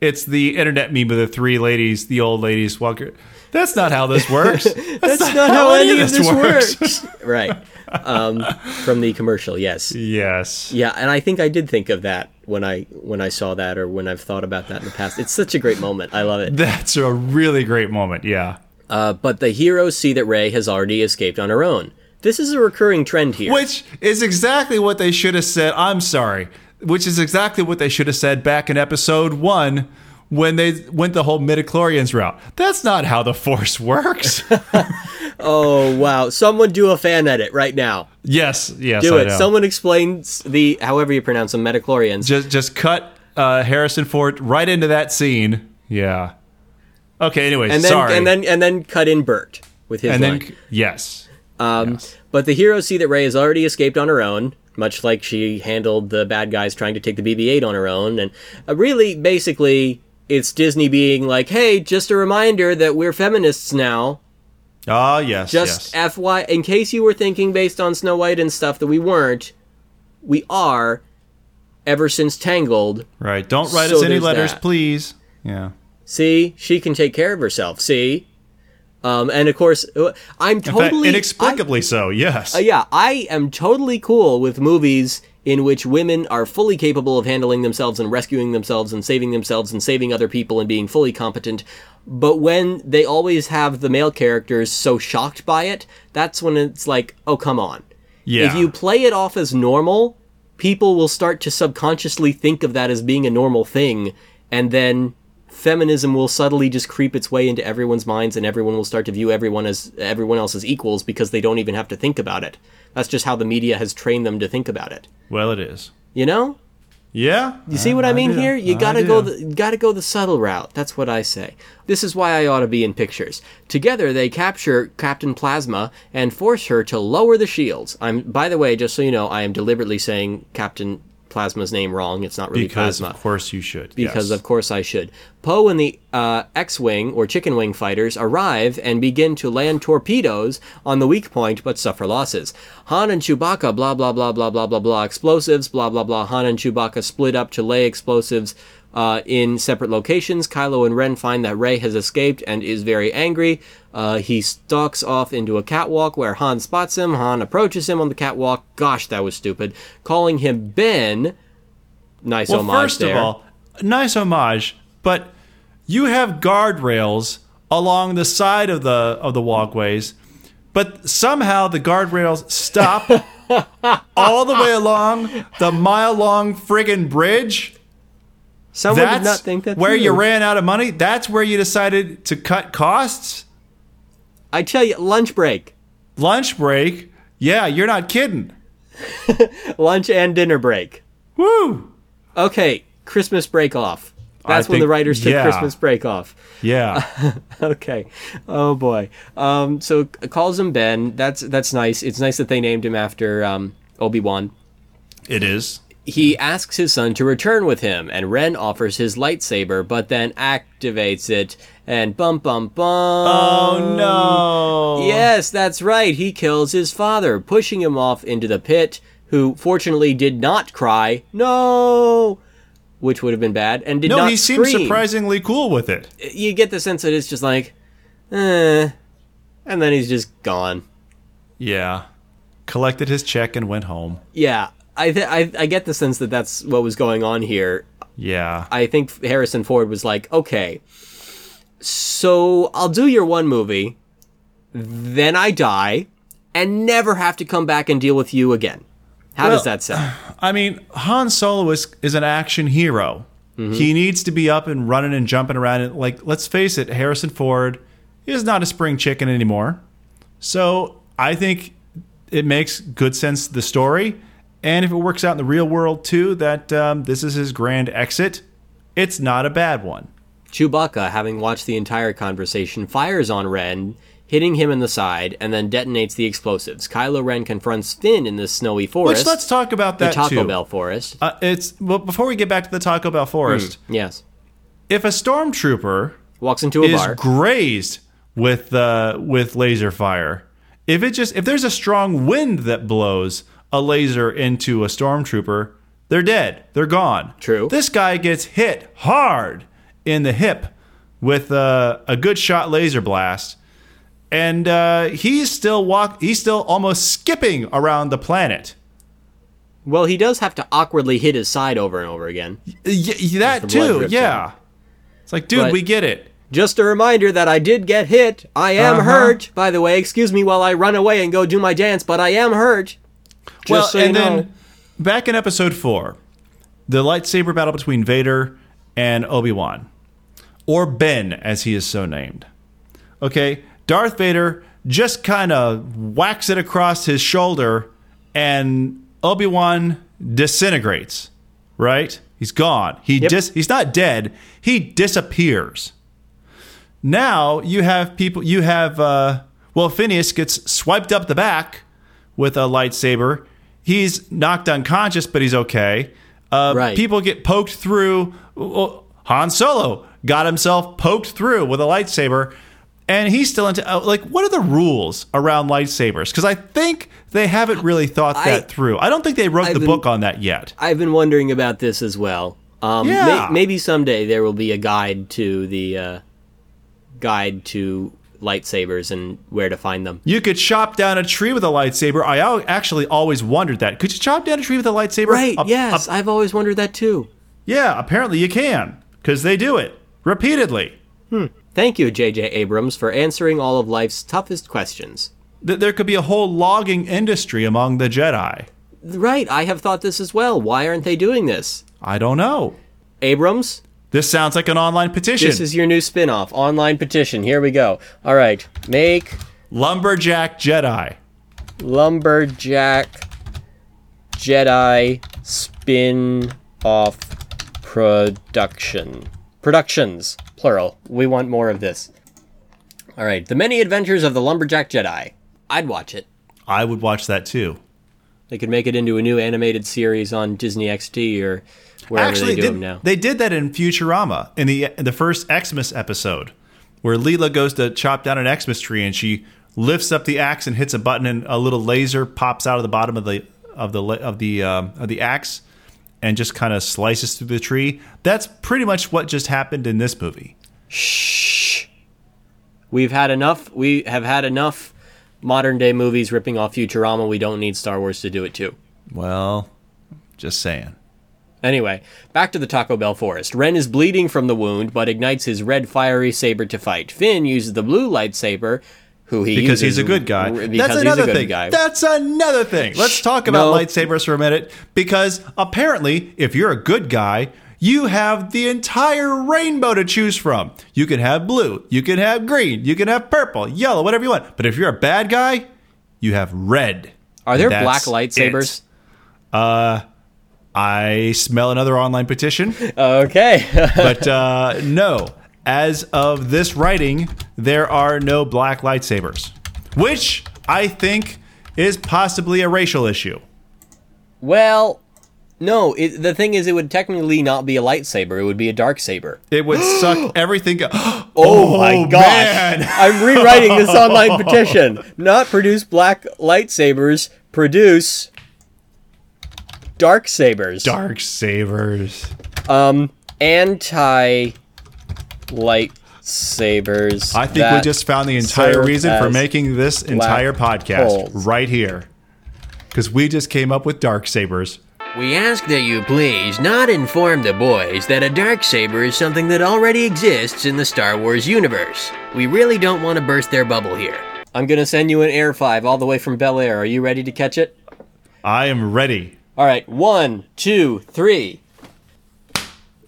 It's the internet meme of the three ladies, the old ladies walking. That's not how this works. <laughs> That's not how any of this works. <laughs> right. Um, from the commercial, yes. yes. Yeah, and I think I did think of that when I when I saw that or when I've thought about that in the past. It's such a great moment. I love it. That's a really great moment. Yeah. Uh, but the heroes see that Rey has already escaped on her own. This is a recurring trend here. Which is exactly what they should have said. I'm sorry. Which is exactly what they should have said back in episode one when they went the whole midichlorians route. That's not how the force works. <laughs> Oh wow! Someone do a fan edit right now. yes, yes, Do I it. know. Someone explains the however you pronounce them, metachlorians. just just cut uh, Harrison Ford right into that scene. Yeah. Okay. Anyways, and then sorry. and then and then cut in Bert with his and line. then yes. Um, But the heroes see that Rey has already escaped on her own, much like she handled the bad guys trying to take the BB 8 on her own. And uh, really, basically, it's Disney being like, "Hey, just a reminder that we're feminists now." Ah, yes, Just yes. FY, in case you were thinking based on Snow White and stuff that we weren't, we are. Ever since Tangled, right. Don't write So us any letters, that. please. Yeah. see, she can take care of herself. See, um, and of course, uh, I'm In fact, totally inexplicably so. Yes. Uh, yeah, I am totally cool with movies in which women are fully capable of handling themselves and rescuing themselves and saving themselves and saving other people and being fully competent. But when they always have the male characters so shocked by it, that's when it's like, oh, come on. yeah. If you play it off as normal, people will start to subconsciously think of that as being a normal thing, and then feminism will subtly just creep its way into everyone's minds and everyone will start to view everyone as everyone else as equals because they don't even have to think about it. That's just how the media has trained them to think about it. well, it is. You know? Yeah. You see what I, mean do. here? You I gotta go. The, gotta go the subtle route. That's what I say. This is why I ought to be in pictures. Together, they capture Captain Plasma and force her to lower the shields. I'm. By the way, just so you know, I am deliberately saying Captain Plasma's name wrong. It's not really because Plasma of course you should. because yes. of course I should. Poe and the uh, X-wing or chicken wing fighters arrive and begin to land torpedoes on the weak point, but suffer losses. Han and Chewbacca, blah blah blah blah blah blah blah, explosives, blah blah blah. Han and Chewbacca split up to lay explosives. Uh, in separate locations, Kylo and Ren find that Rey has escaped and is very angry. Uh, he stalks off into a catwalk where Han spots him. Han approaches him on the catwalk. Gosh, that was stupid. Calling him Ben. Nice Well, homage first there. of all, nice homage, but you have guardrails along the side of the of the walkways, but somehow the guardrails stop <laughs> all the way along the mile long friggin' bridge. Someone That's did not think that where through. you ran out of money. That's where you decided to cut costs. I tell you, lunch break, Lunch break. Yeah, you're not kidding. <laughs> lunch and dinner break. Woo! Okay, Christmas break off. I That's when think- the writers took yeah. Christmas break off. Yeah. <laughs> Okay. Oh boy. Um. So calls him Ben. That's that's nice. It's nice that they named him after um Obi Wan. it is. He asks his son to return with him, and Ren offers his lightsaber, but then activates it, and bum bum bum. Oh no. Yes, that's right. He kills his father, pushing him off into the pit, who fortunately did not cry, no, which would have been bad, and did No, not he seems surprisingly cool with it. You get the sense that it's just like, eh, and then he's just gone. Yeah. Collected his check and went home. Yeah, I, th- I I get the sense that that's what was going on here. Yeah. I think Harrison Ford was like, okay, so I'll do your one movie, then I die, and never have to come back and deal with you again. How does that sound? <sighs> I mean, Han Solo is, is an action hero. Mm-hmm. He needs to be up and running and jumping around. And like, let's face it, Harrison Ford is not a spring chicken anymore. So I think it makes good sense the story. And if it works out in the real world too, that um, this is his grand exit, it's not a bad one. Chewbacca, having watched the entire conversation, fires on Ren, hitting him in the side, and then detonates the explosives. Kylo Ren confronts Finn in the snowy forest. Which let's talk about the that Taco too. Bell forest. Uh, it's well before we get back to the Taco Bell forest. yes. If a stormtrooper Walks into a is bar. grazed with uh, with laser fire. If it just if there's a strong wind that blows a laser into a stormtrooper, they're dead. They're gone. True. This guy gets hit hard in the hip with uh, a good shot laser blast, and uh, he's still walk. He's still almost skipping around the planet. well, he does have to awkwardly hit his side over and over again. Y- that too. Yeah. It's like, dude, But- we get it. Just a reminder that I did get hit. I am Uh-huh. hurt. By the way, excuse me while I run away and go do my dance, but I am hurt. Just well, so and then back in episode four, the lightsaber battle between Vader and Obi Wan, or Ben, as he is so named. Okay, Darth Vader just kind of whacks it across his shoulder, and Obi Wan disintegrates. Right? He's gone. He Yep. dis- He's not dead. He disappears. Now you have people. You have uh, well, Phineas gets swiped up the back with a lightsaber. He's knocked unconscious, but he's okay. Uh, Right. People get poked through. Well, Han Solo got himself poked through with a lightsaber, and he's still into uh, like what are the rules around lightsabers? Because I think they haven't really thought I- that through. I don't think they wrote I've the been- book on that yet. I've been wondering about this as well. Um, may- Yeah. maybe someday there will be a guide to the uh, guide to lightsabers and where to find them. You could chop down a tree with a lightsaber. I al- actually always wondered that. Could you chop down a tree with a lightsaber? Right? Up- yes, up- I've always wondered that too. yeah, apparently you can because they do it repeatedly. Hmm. Thank you, J.J. Abrams, for answering all of life's toughest questions. Th- There could be a whole logging industry among the Jedi. Right, I have thought this as well. Why aren't they doing this? I don't know. Abrams, This sounds like an online petition. this is your new spin off online petition. Here we go. All right, make Lumberjack Jedi. Lumberjack Jedi spin off production. Productions, plural. We want more of this. All right, The Many Adventures of the Lumberjack Jedi. I'd watch it. I would watch that too. They could make it into a new animated series on Disney XD or wherever Actually, they do did- them now. they did that in Futurama in the in the first Xmas episode, where Leela goes to chop down an Xmas tree and she lifts up the axe and hits a button and a little laser pops out of the bottom of the of the of the um, of the axe and just kind of slices through the tree. That's pretty much what just happened in this movie. Shh. We've had enough. We have had enough modern day movies ripping off Futurama. We don't need Star Wars to do it too. Well, just saying. Anyway, back to the Taco Bell forest. Ren is bleeding from the wound, but ignites his red fiery saber to fight. Finn uses the blue lightsaber, who he because he's a good guy. Because That's he's another a good thing. guy. That's another thing. Let's talk about No. lightsabers for a minute because apparently, if you're a good guy, you have the entire rainbow to choose from. You can have blue, you can have green, you can have purple, yellow, whatever you want. But if you're a bad guy, you have red. Are there black lightsabers? it. Uh, I smell another online petition. <laughs> Okay. <laughs> but uh, no, as of this writing, there are no black lightsabers, which I think is possibly a racial issue. well, no. It, the thing is, it would technically not be a lightsaber. It would be a dark saber. <gasps> It would suck <gasps> everything. <gasps> Oh, Oh, my gosh! <laughs> I'm rewriting this online <laughs> petition. Not produce black lightsabers. Produce dark sabers. Dark sabers. Um, anti lightsabers. I think we just found the entire reason for making this entire podcast right here. Because we just came up with dark sabers. We ask that you please not inform the boys that a dark saber is something that already exists in the Star Wars universe. We really don't want to burst their bubble here. I'm gonna send you an Air Five all the way from Bel Air. Are you ready to catch it? I am ready. All right, one, two, three.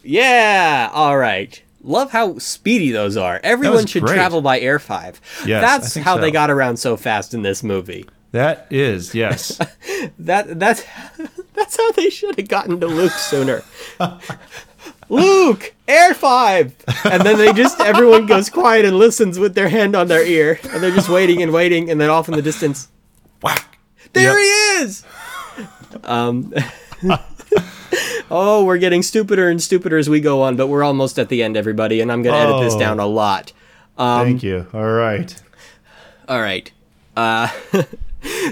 Yeah. All right. Love how speedy those are. Everyone should great. travel by Air Five. Yes, I that's how so. they got around so fast in this movie. That is, yes. <laughs> That that's <laughs> that's how they should have gotten to Luke sooner. <laughs> Luke, Air Five, and then they just everyone goes quiet and listens with their hand on their ear, and they're just waiting and waiting, and then off in the distance, Whack. there Yep. he is. Um. oh, we're getting stupider and stupider as we go on, but we're almost at the end, everybody, and I'm gonna edit this Oh. down a lot. Um, Thank you. All right. All right. Uh,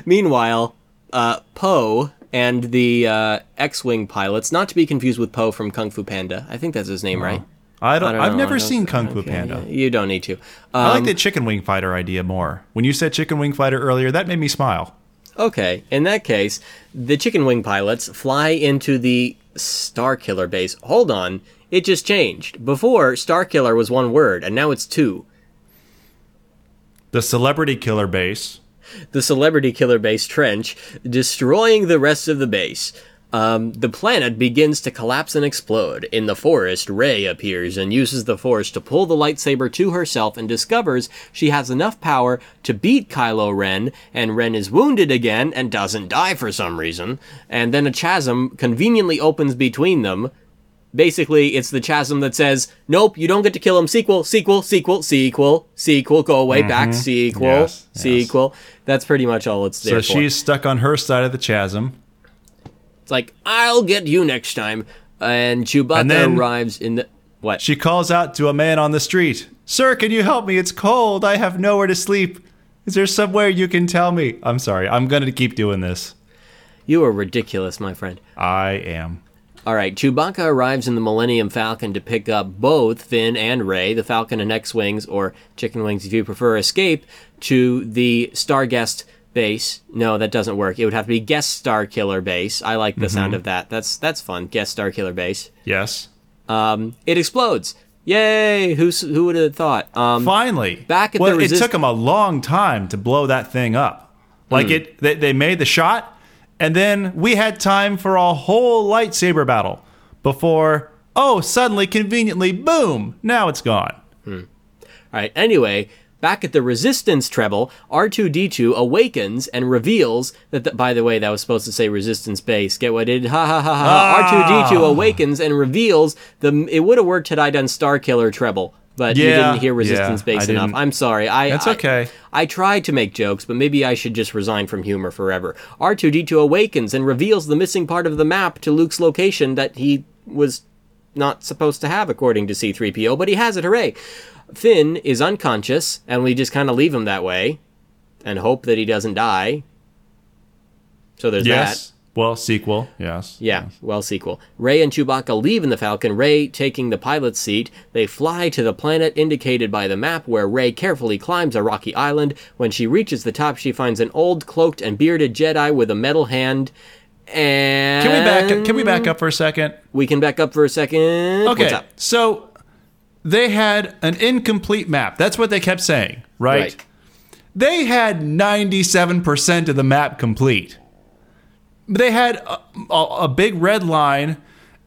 meanwhile, uh, Poe and the uh, X-wing pilots, not to be confused with Po from Kung Fu Panda. I think that's his name, right? I don't. I I've know, never seen Kung Fu okay, Panda. yeah, You don't need to. I like Um, the chicken wing fighter idea more. When you said chicken wing fighter earlier, that made me smile. Okay, in that case, the chicken wing pilots fly into the Star Killer base. Hold on, it just changed. Before, Star Killer was one word, and now it's two. The celebrity killer base. The Celebrity Killer Base trench, destroying the rest of the base. Um, the planet begins to collapse and explode. In the forest, Rey appears and uses the Force to pull the lightsaber to herself and discovers she has enough power to beat Kylo Ren, and Ren is wounded again and doesn't die for some reason. And then a chasm conveniently opens between them. Basically, it's the chasm that says, Nope, you don't get to kill him. Sequel, sequel, sequel, sequel, sequel, go away, back, sequel, Mm-hmm. Yes, yes. sequel. That's pretty much all it's So there for. So she's stuck on her side of the chasm. It's like, I'll get you next time. And Chewbacca And then- arrives in the. What? She calls out to a man on the street Sir, can you help me? It's cold. I have nowhere to sleep. Is there somewhere you can tell me? I'm sorry. I'm going to keep doing this. You are ridiculous, my friend. I am. All right, Chewbacca arrives in the Millennium Falcon to pick up both Finn and Rey. The Falcon and X-wings, or chicken wings if you prefer, escape to the Starguest base. No, that doesn't work. It would have to be Guest Star Killer base. I like the sound of that. That's that's fun. Guest Star Killer base. Yes. Um, it explodes. Yay! Who's who would have thought? Um, Finally. back at well, the it took them a long time to blow that thing up. Like Hmm. it, they, they made the shot, and then we had time for a whole lightsaber battle before. Oh, suddenly, conveniently, boom! Now it's gone. Hmm. All right. Anyway, back at the Resistance treble, R2D2 awakens and reveals that. The, by the way, that was supposed to say Resistance base. Get what it? Ha ha ha ha. Ah. R2D2 awakens and reveals the. It would have worked had I done Star Killer treble. But you didn't hear Resistance yeah, I base enough. I'm sorry. I, That's okay. I tried to make jokes, but maybe I should just resign from humor forever. R2D2 awakens and reveals the missing part of the map to Luke's location that he was not supposed to have, according to C3PO, but he has it. Hooray! Finn is unconscious, and we just kind of leave him that way and hope that he doesn't die. So there's that. Yes. Well, sequel. Yes. Yeah, well, sequel. Rey and Chewbacca leave in the Falcon, Rey taking the pilot's seat. They fly to the planet indicated by the map, where Rey carefully climbs a rocky island. When she reaches the top, she finds an old, cloaked, and bearded Jedi with a metal hand. And Can we back? Can we back up for a second? We can back up for a second. Okay. What's up? So they had an incomplete map. That's what they kept saying, right? Right. They had 97% of the map complete. They had a, a, a big red line,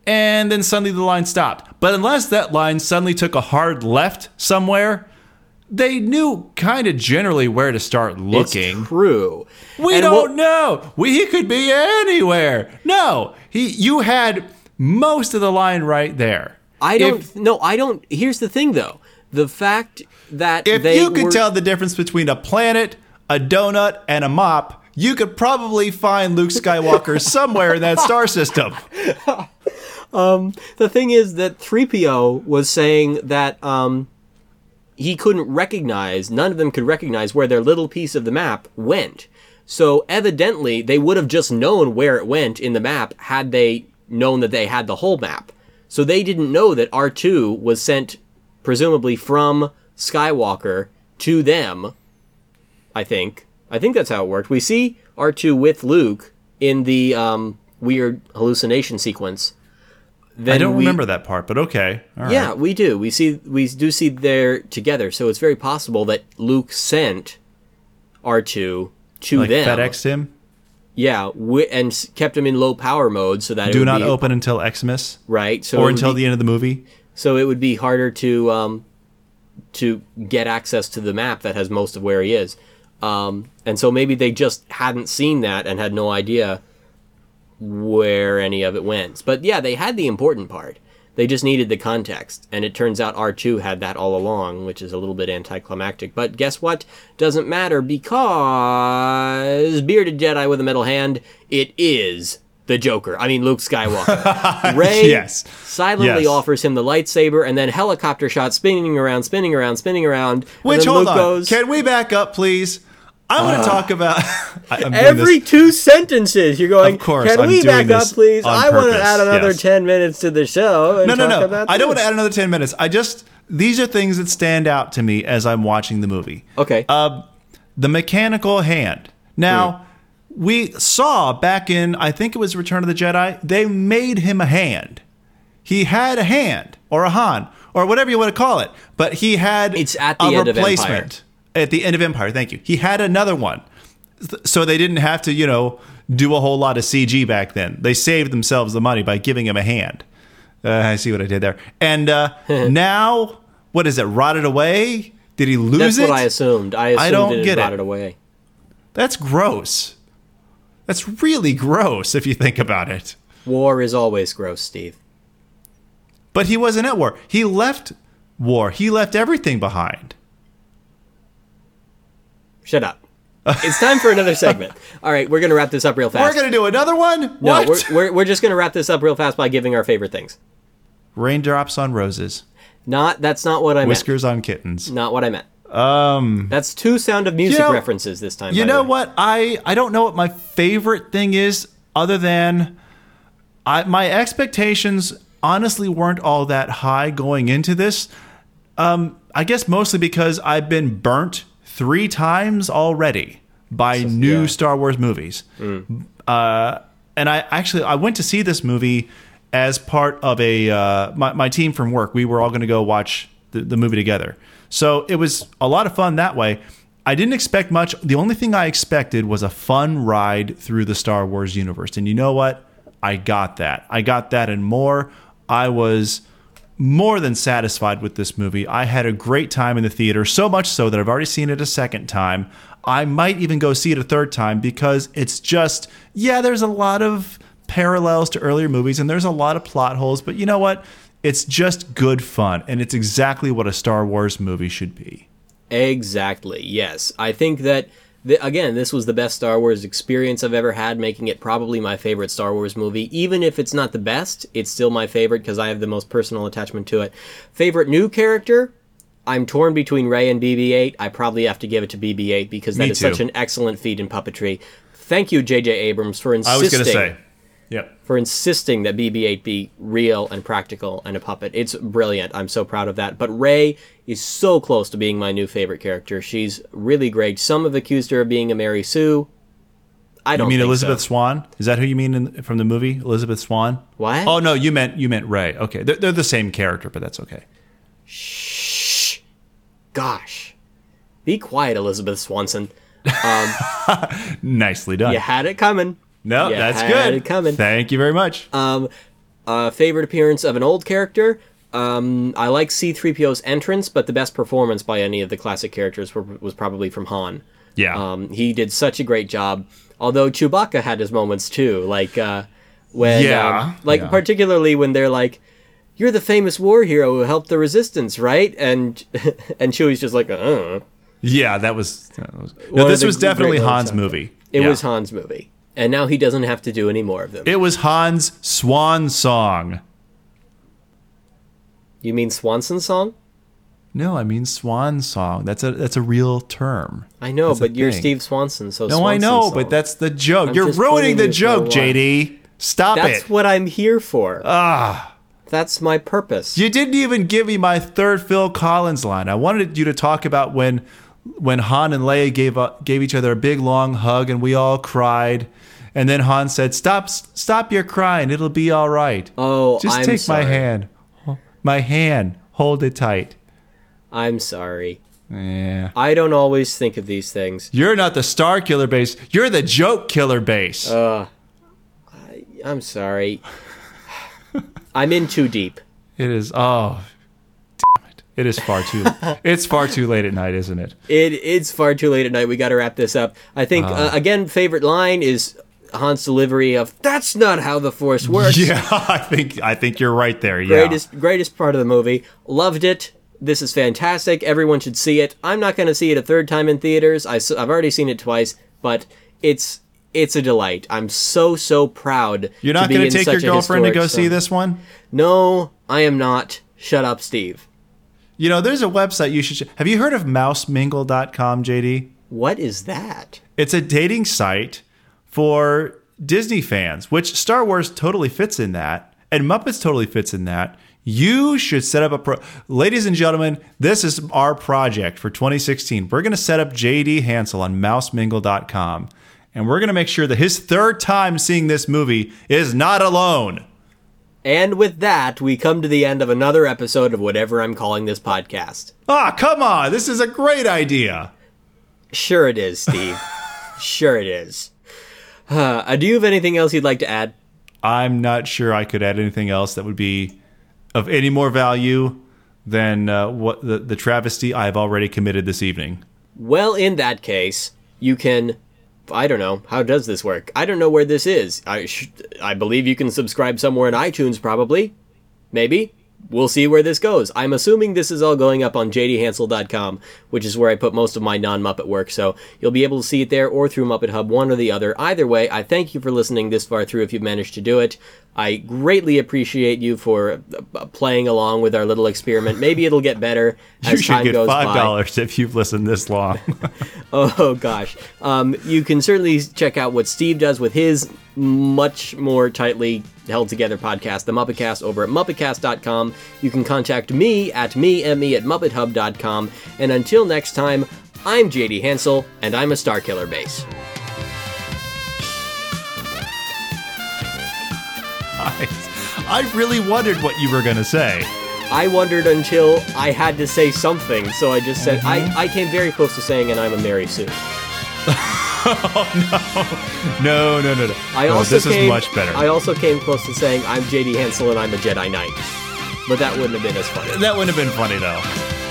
and then suddenly the line stopped. But unless that line suddenly took a hard left somewhere, they knew kind of generally where to start looking. It's true. We And don't know. We, he could be anywhere. No, he. You had most of the line right there. I don't. If, no, I don't. Here's the thing, though. The fact that if you could were- tell the difference between a planet, a donut, and a mop, you could probably find Luke Skywalker <laughs> somewhere in that star system. <laughs> the thing is that 3PO was saying that um, he couldn't recognize, none of them could recognize where their little piece of the map went. So evidently, they would have just known where it went in the map had they known that they had the whole map. So they didn't know that R2 was sent, presumably from Skywalker to them. I think. I think that's how it worked. We see R2 with Luke in the um, weird hallucination sequence. Then I don't we- remember that part, but okay. All right. yeah, we do. We see we do see they're together, so it's very possible that Luke sent R two to like them. FedEx him. Yeah, wi- and kept him in low power mode so that it Do not be, open until Xmas right. So or until be- the end of the movie. so it would be harder to um, to get access to the map that has most of where he is. Um, and so maybe they just hadn't seen that and had no idea where any of it went. But yeah, they had the important part. They just needed the context. And it turns out R2 had that all along, which is a little bit anticlimactic. But guess what? Doesn't matter because Bearded Jedi with a metal hand, it is the Joker. I mean, Luke Skywalker. <laughs> Rey Yes. silently Yes. offers him the lightsaber and then helicopter shot spinning around, spinning around, spinning around. and Which hold Luke on, goes, can we back up, please? I want to talk about I, Every this- two sentences, you're going. Of course, Can I'm we back up, please? I want to add another yes. ten minutes to the show. And No, no, no. I don't want to add another 10 minutes. I just, these are things that stand out to me as I'm watching the movie. Okay. Uh, the mechanical hand. Now, we saw back in, I think it was Return of the Jedi, they made him a hand. He had a hand, or a Han, or whatever you want to call it, but he had It's at the a end of replacement. At the end of Empire, thank you. He had another one. So they didn't have to, you know, do a whole lot of CG back then. They saved themselves the money by giving him a hand. Uh, I see what I did there. And uh, <laughs> now, what is it? Rotted away? Did he lose That's it? That's what I assumed. I assumed I don't it get it. rotted away. That's gross. That's really gross if you think about it. War is always gross, Steve. But he wasn't at war. He left war. He left everything behind. Shut up. it's time for another segment. <laughs> All right, we're gonna wrap this up real fast. We're going to do another one? no, What? we're, we're we're just gonna wrap this up real fast by giving our favorite things. raindrops on roses, Not that's not what I meant. whiskers on kittens. Not what I meant. Um, That's two Sound of Music You know- references this time. you know what? I I don't know what my favorite thing is, other than I my expectations honestly weren't all that high going into this. Um, I guess mostly because I've been burnt three times already by new yeah. Star Wars movies. Uh, and I actually I went to see this movie as part of a uh, my my team from work. We were all going to go watch the, the movie together. So it was a lot of fun that way. I didn't expect much. The only thing I expected was a fun ride through the Star Wars universe. And you know what? I got that. I got that and more. I was more than satisfied with this movie. I had a great time in the theater, so much so that I've already seen it a second time. I might even go see it a third time because it's just, yeah, there's a lot of parallels to earlier movies and there's a lot of plot holes, but you know what? It's just good fun and it's exactly what a Star Wars movie should be. Exactly. Yes, I think that th- again, this was the best Star Wars experience I've ever had, making it probably my favorite Star Wars movie. Even if it's not the best, it's still my favorite because I have the most personal attachment to it. Favorite new character? I'm torn between Rey and BB-8. I probably have to give it to BB-8 because that Me is too. such an excellent feat in puppetry. Thank you, J.J. Abrams, for insisting I was going to say. Yep. for insisting that BB-8 be real and practical and a puppet. It's brilliant. I'm so proud of that. But Rey is so close to being my new favorite character. She's really great. Some have accused her of being a Mary Sue. I don't mean think Elizabeth so. Swan? Is that who you mean in, from the movie Elizabeth Swann? What? Oh no, you meant you meant Rey. Okay, they're, they're the same character, but that's okay. Shh, gosh. Be quiet, Elizabeth Swanson. Um, <laughs> Nicely done. You had it coming. No, You that's good. coming. Thank you very much. Um, uh, favorite appearance of an old character. Um, I like C-3PO's entrance, but the best performance by any of the classic characters were, was probably from Han. yeah. Um, he did such a great job. Although Chewbacca had his moments too, like uh, when, Yeah, um, like yeah. particularly when they're like, "You're the famous war hero who helped the Resistance, right?" And <laughs> and Chewie's just like, "Uh." yeah, that was. That was no, this was definitely Han's movie. It Yeah. was Han's movie, and now he doesn't have to do any more of them. It was Han's swan song. you mean Swanson song? No, I mean swan song. That's a that's a real term. I know, That's but you're. Steve Swanson, so No, I know, song. but that's the joke. I'm You're ruining the joke. JD. Stop that's it. That's what I'm here for. Ah. That's my purpose. You didn't even give me my third Phil Collins line. I wanted you to talk about when when Han and Leia gave up, gave each other a big long hug and we all cried. And then Han said, "Stop stop your crying. It'll be all right." Oh, Just I'm take sorry. my hand. My hand. Hold it tight. I'm sorry. Yeah. I don't always think of these things. You're not the Starkiller Base. You're the joke killer base. Uh, I, I'm sorry. <sighs> I'm in too deep. it is oh it. Is far too <laughs> it's far too late at night, isn't it? It it's far too late at night. We got to wrap this up. I think uh, again, favorite line is Han's delivery of "That's not how the Force works." Yeah, <laughs> I think I think you're right there. Yeah. Greatest greatest part of the movie. Loved it. This is fantastic. Everyone should see it. I'm not going to see it a third time in theaters. I, have already seen it twice, but it's it's a delight. I'm so so proud. You're not going to take your girlfriend to go see this one? No, I am not. Shut up, Steve. You know, there's a website you should. Have you heard of mousemingle.com, JD? What is that? It's a dating site for Disney fans, which Star Wars totally fits in that, and Muppets totally fits in that. You should set up a pro. Ladies and gentlemen, this is our project for 2016. We're going to set up JD Hansel on mousemingle.com, and we're going to make sure that his third time seeing this movie is not alone. And with that, we come to the end of another episode of whatever I'm calling this podcast. Ah, come on. This is a great idea. Sure it is, Steve. <laughs> sure it is. Uh, do you have anything else you'd like to add? I'm not sure I could add anything else that would be of any more value than uh, what the, the travesty I've already committed this evening. Well, in that case, you can. I don't know. How does this work? I don't know where this is. I sh- I believe you can subscribe somewhere in iTunes, probably. Maybe. We'll see where this goes. I'm assuming this is all going up on jdhansel.com, which is where I put most of my non Muppet work. So you'll be able to see it there or through Muppet Hub, one or the other. Either way, I thank you for listening this far through if you've managed to do it. I greatly appreciate you for uh, playing along with our little experiment. Maybe <laughs> it'll get better as You should time get goes five by. dollars if you've listened this long. <laughs> Oh gosh. Um, you can certainly check out what Steve does with his much more tightly held together podcast, The Muppetcast, over at Muppetcast.com. You can contact me at me, M-E, at MuppetHub.com. And until next time, I'm JD Hansel, and I'm a Starkiller Base. I, <laughs> I really wondered what you were gonna say. I wondered until I had to say something, so I just said, I, mm-hmm. I came very close to saying, and I'm a Mary Sue. <laughs> No, no, no, no. I No, also this came, is much better. I also came close to saying, I'm JD Hansel, and I'm a Jedi Knight. But that wouldn't have been as funny. that wouldn't have been funny though.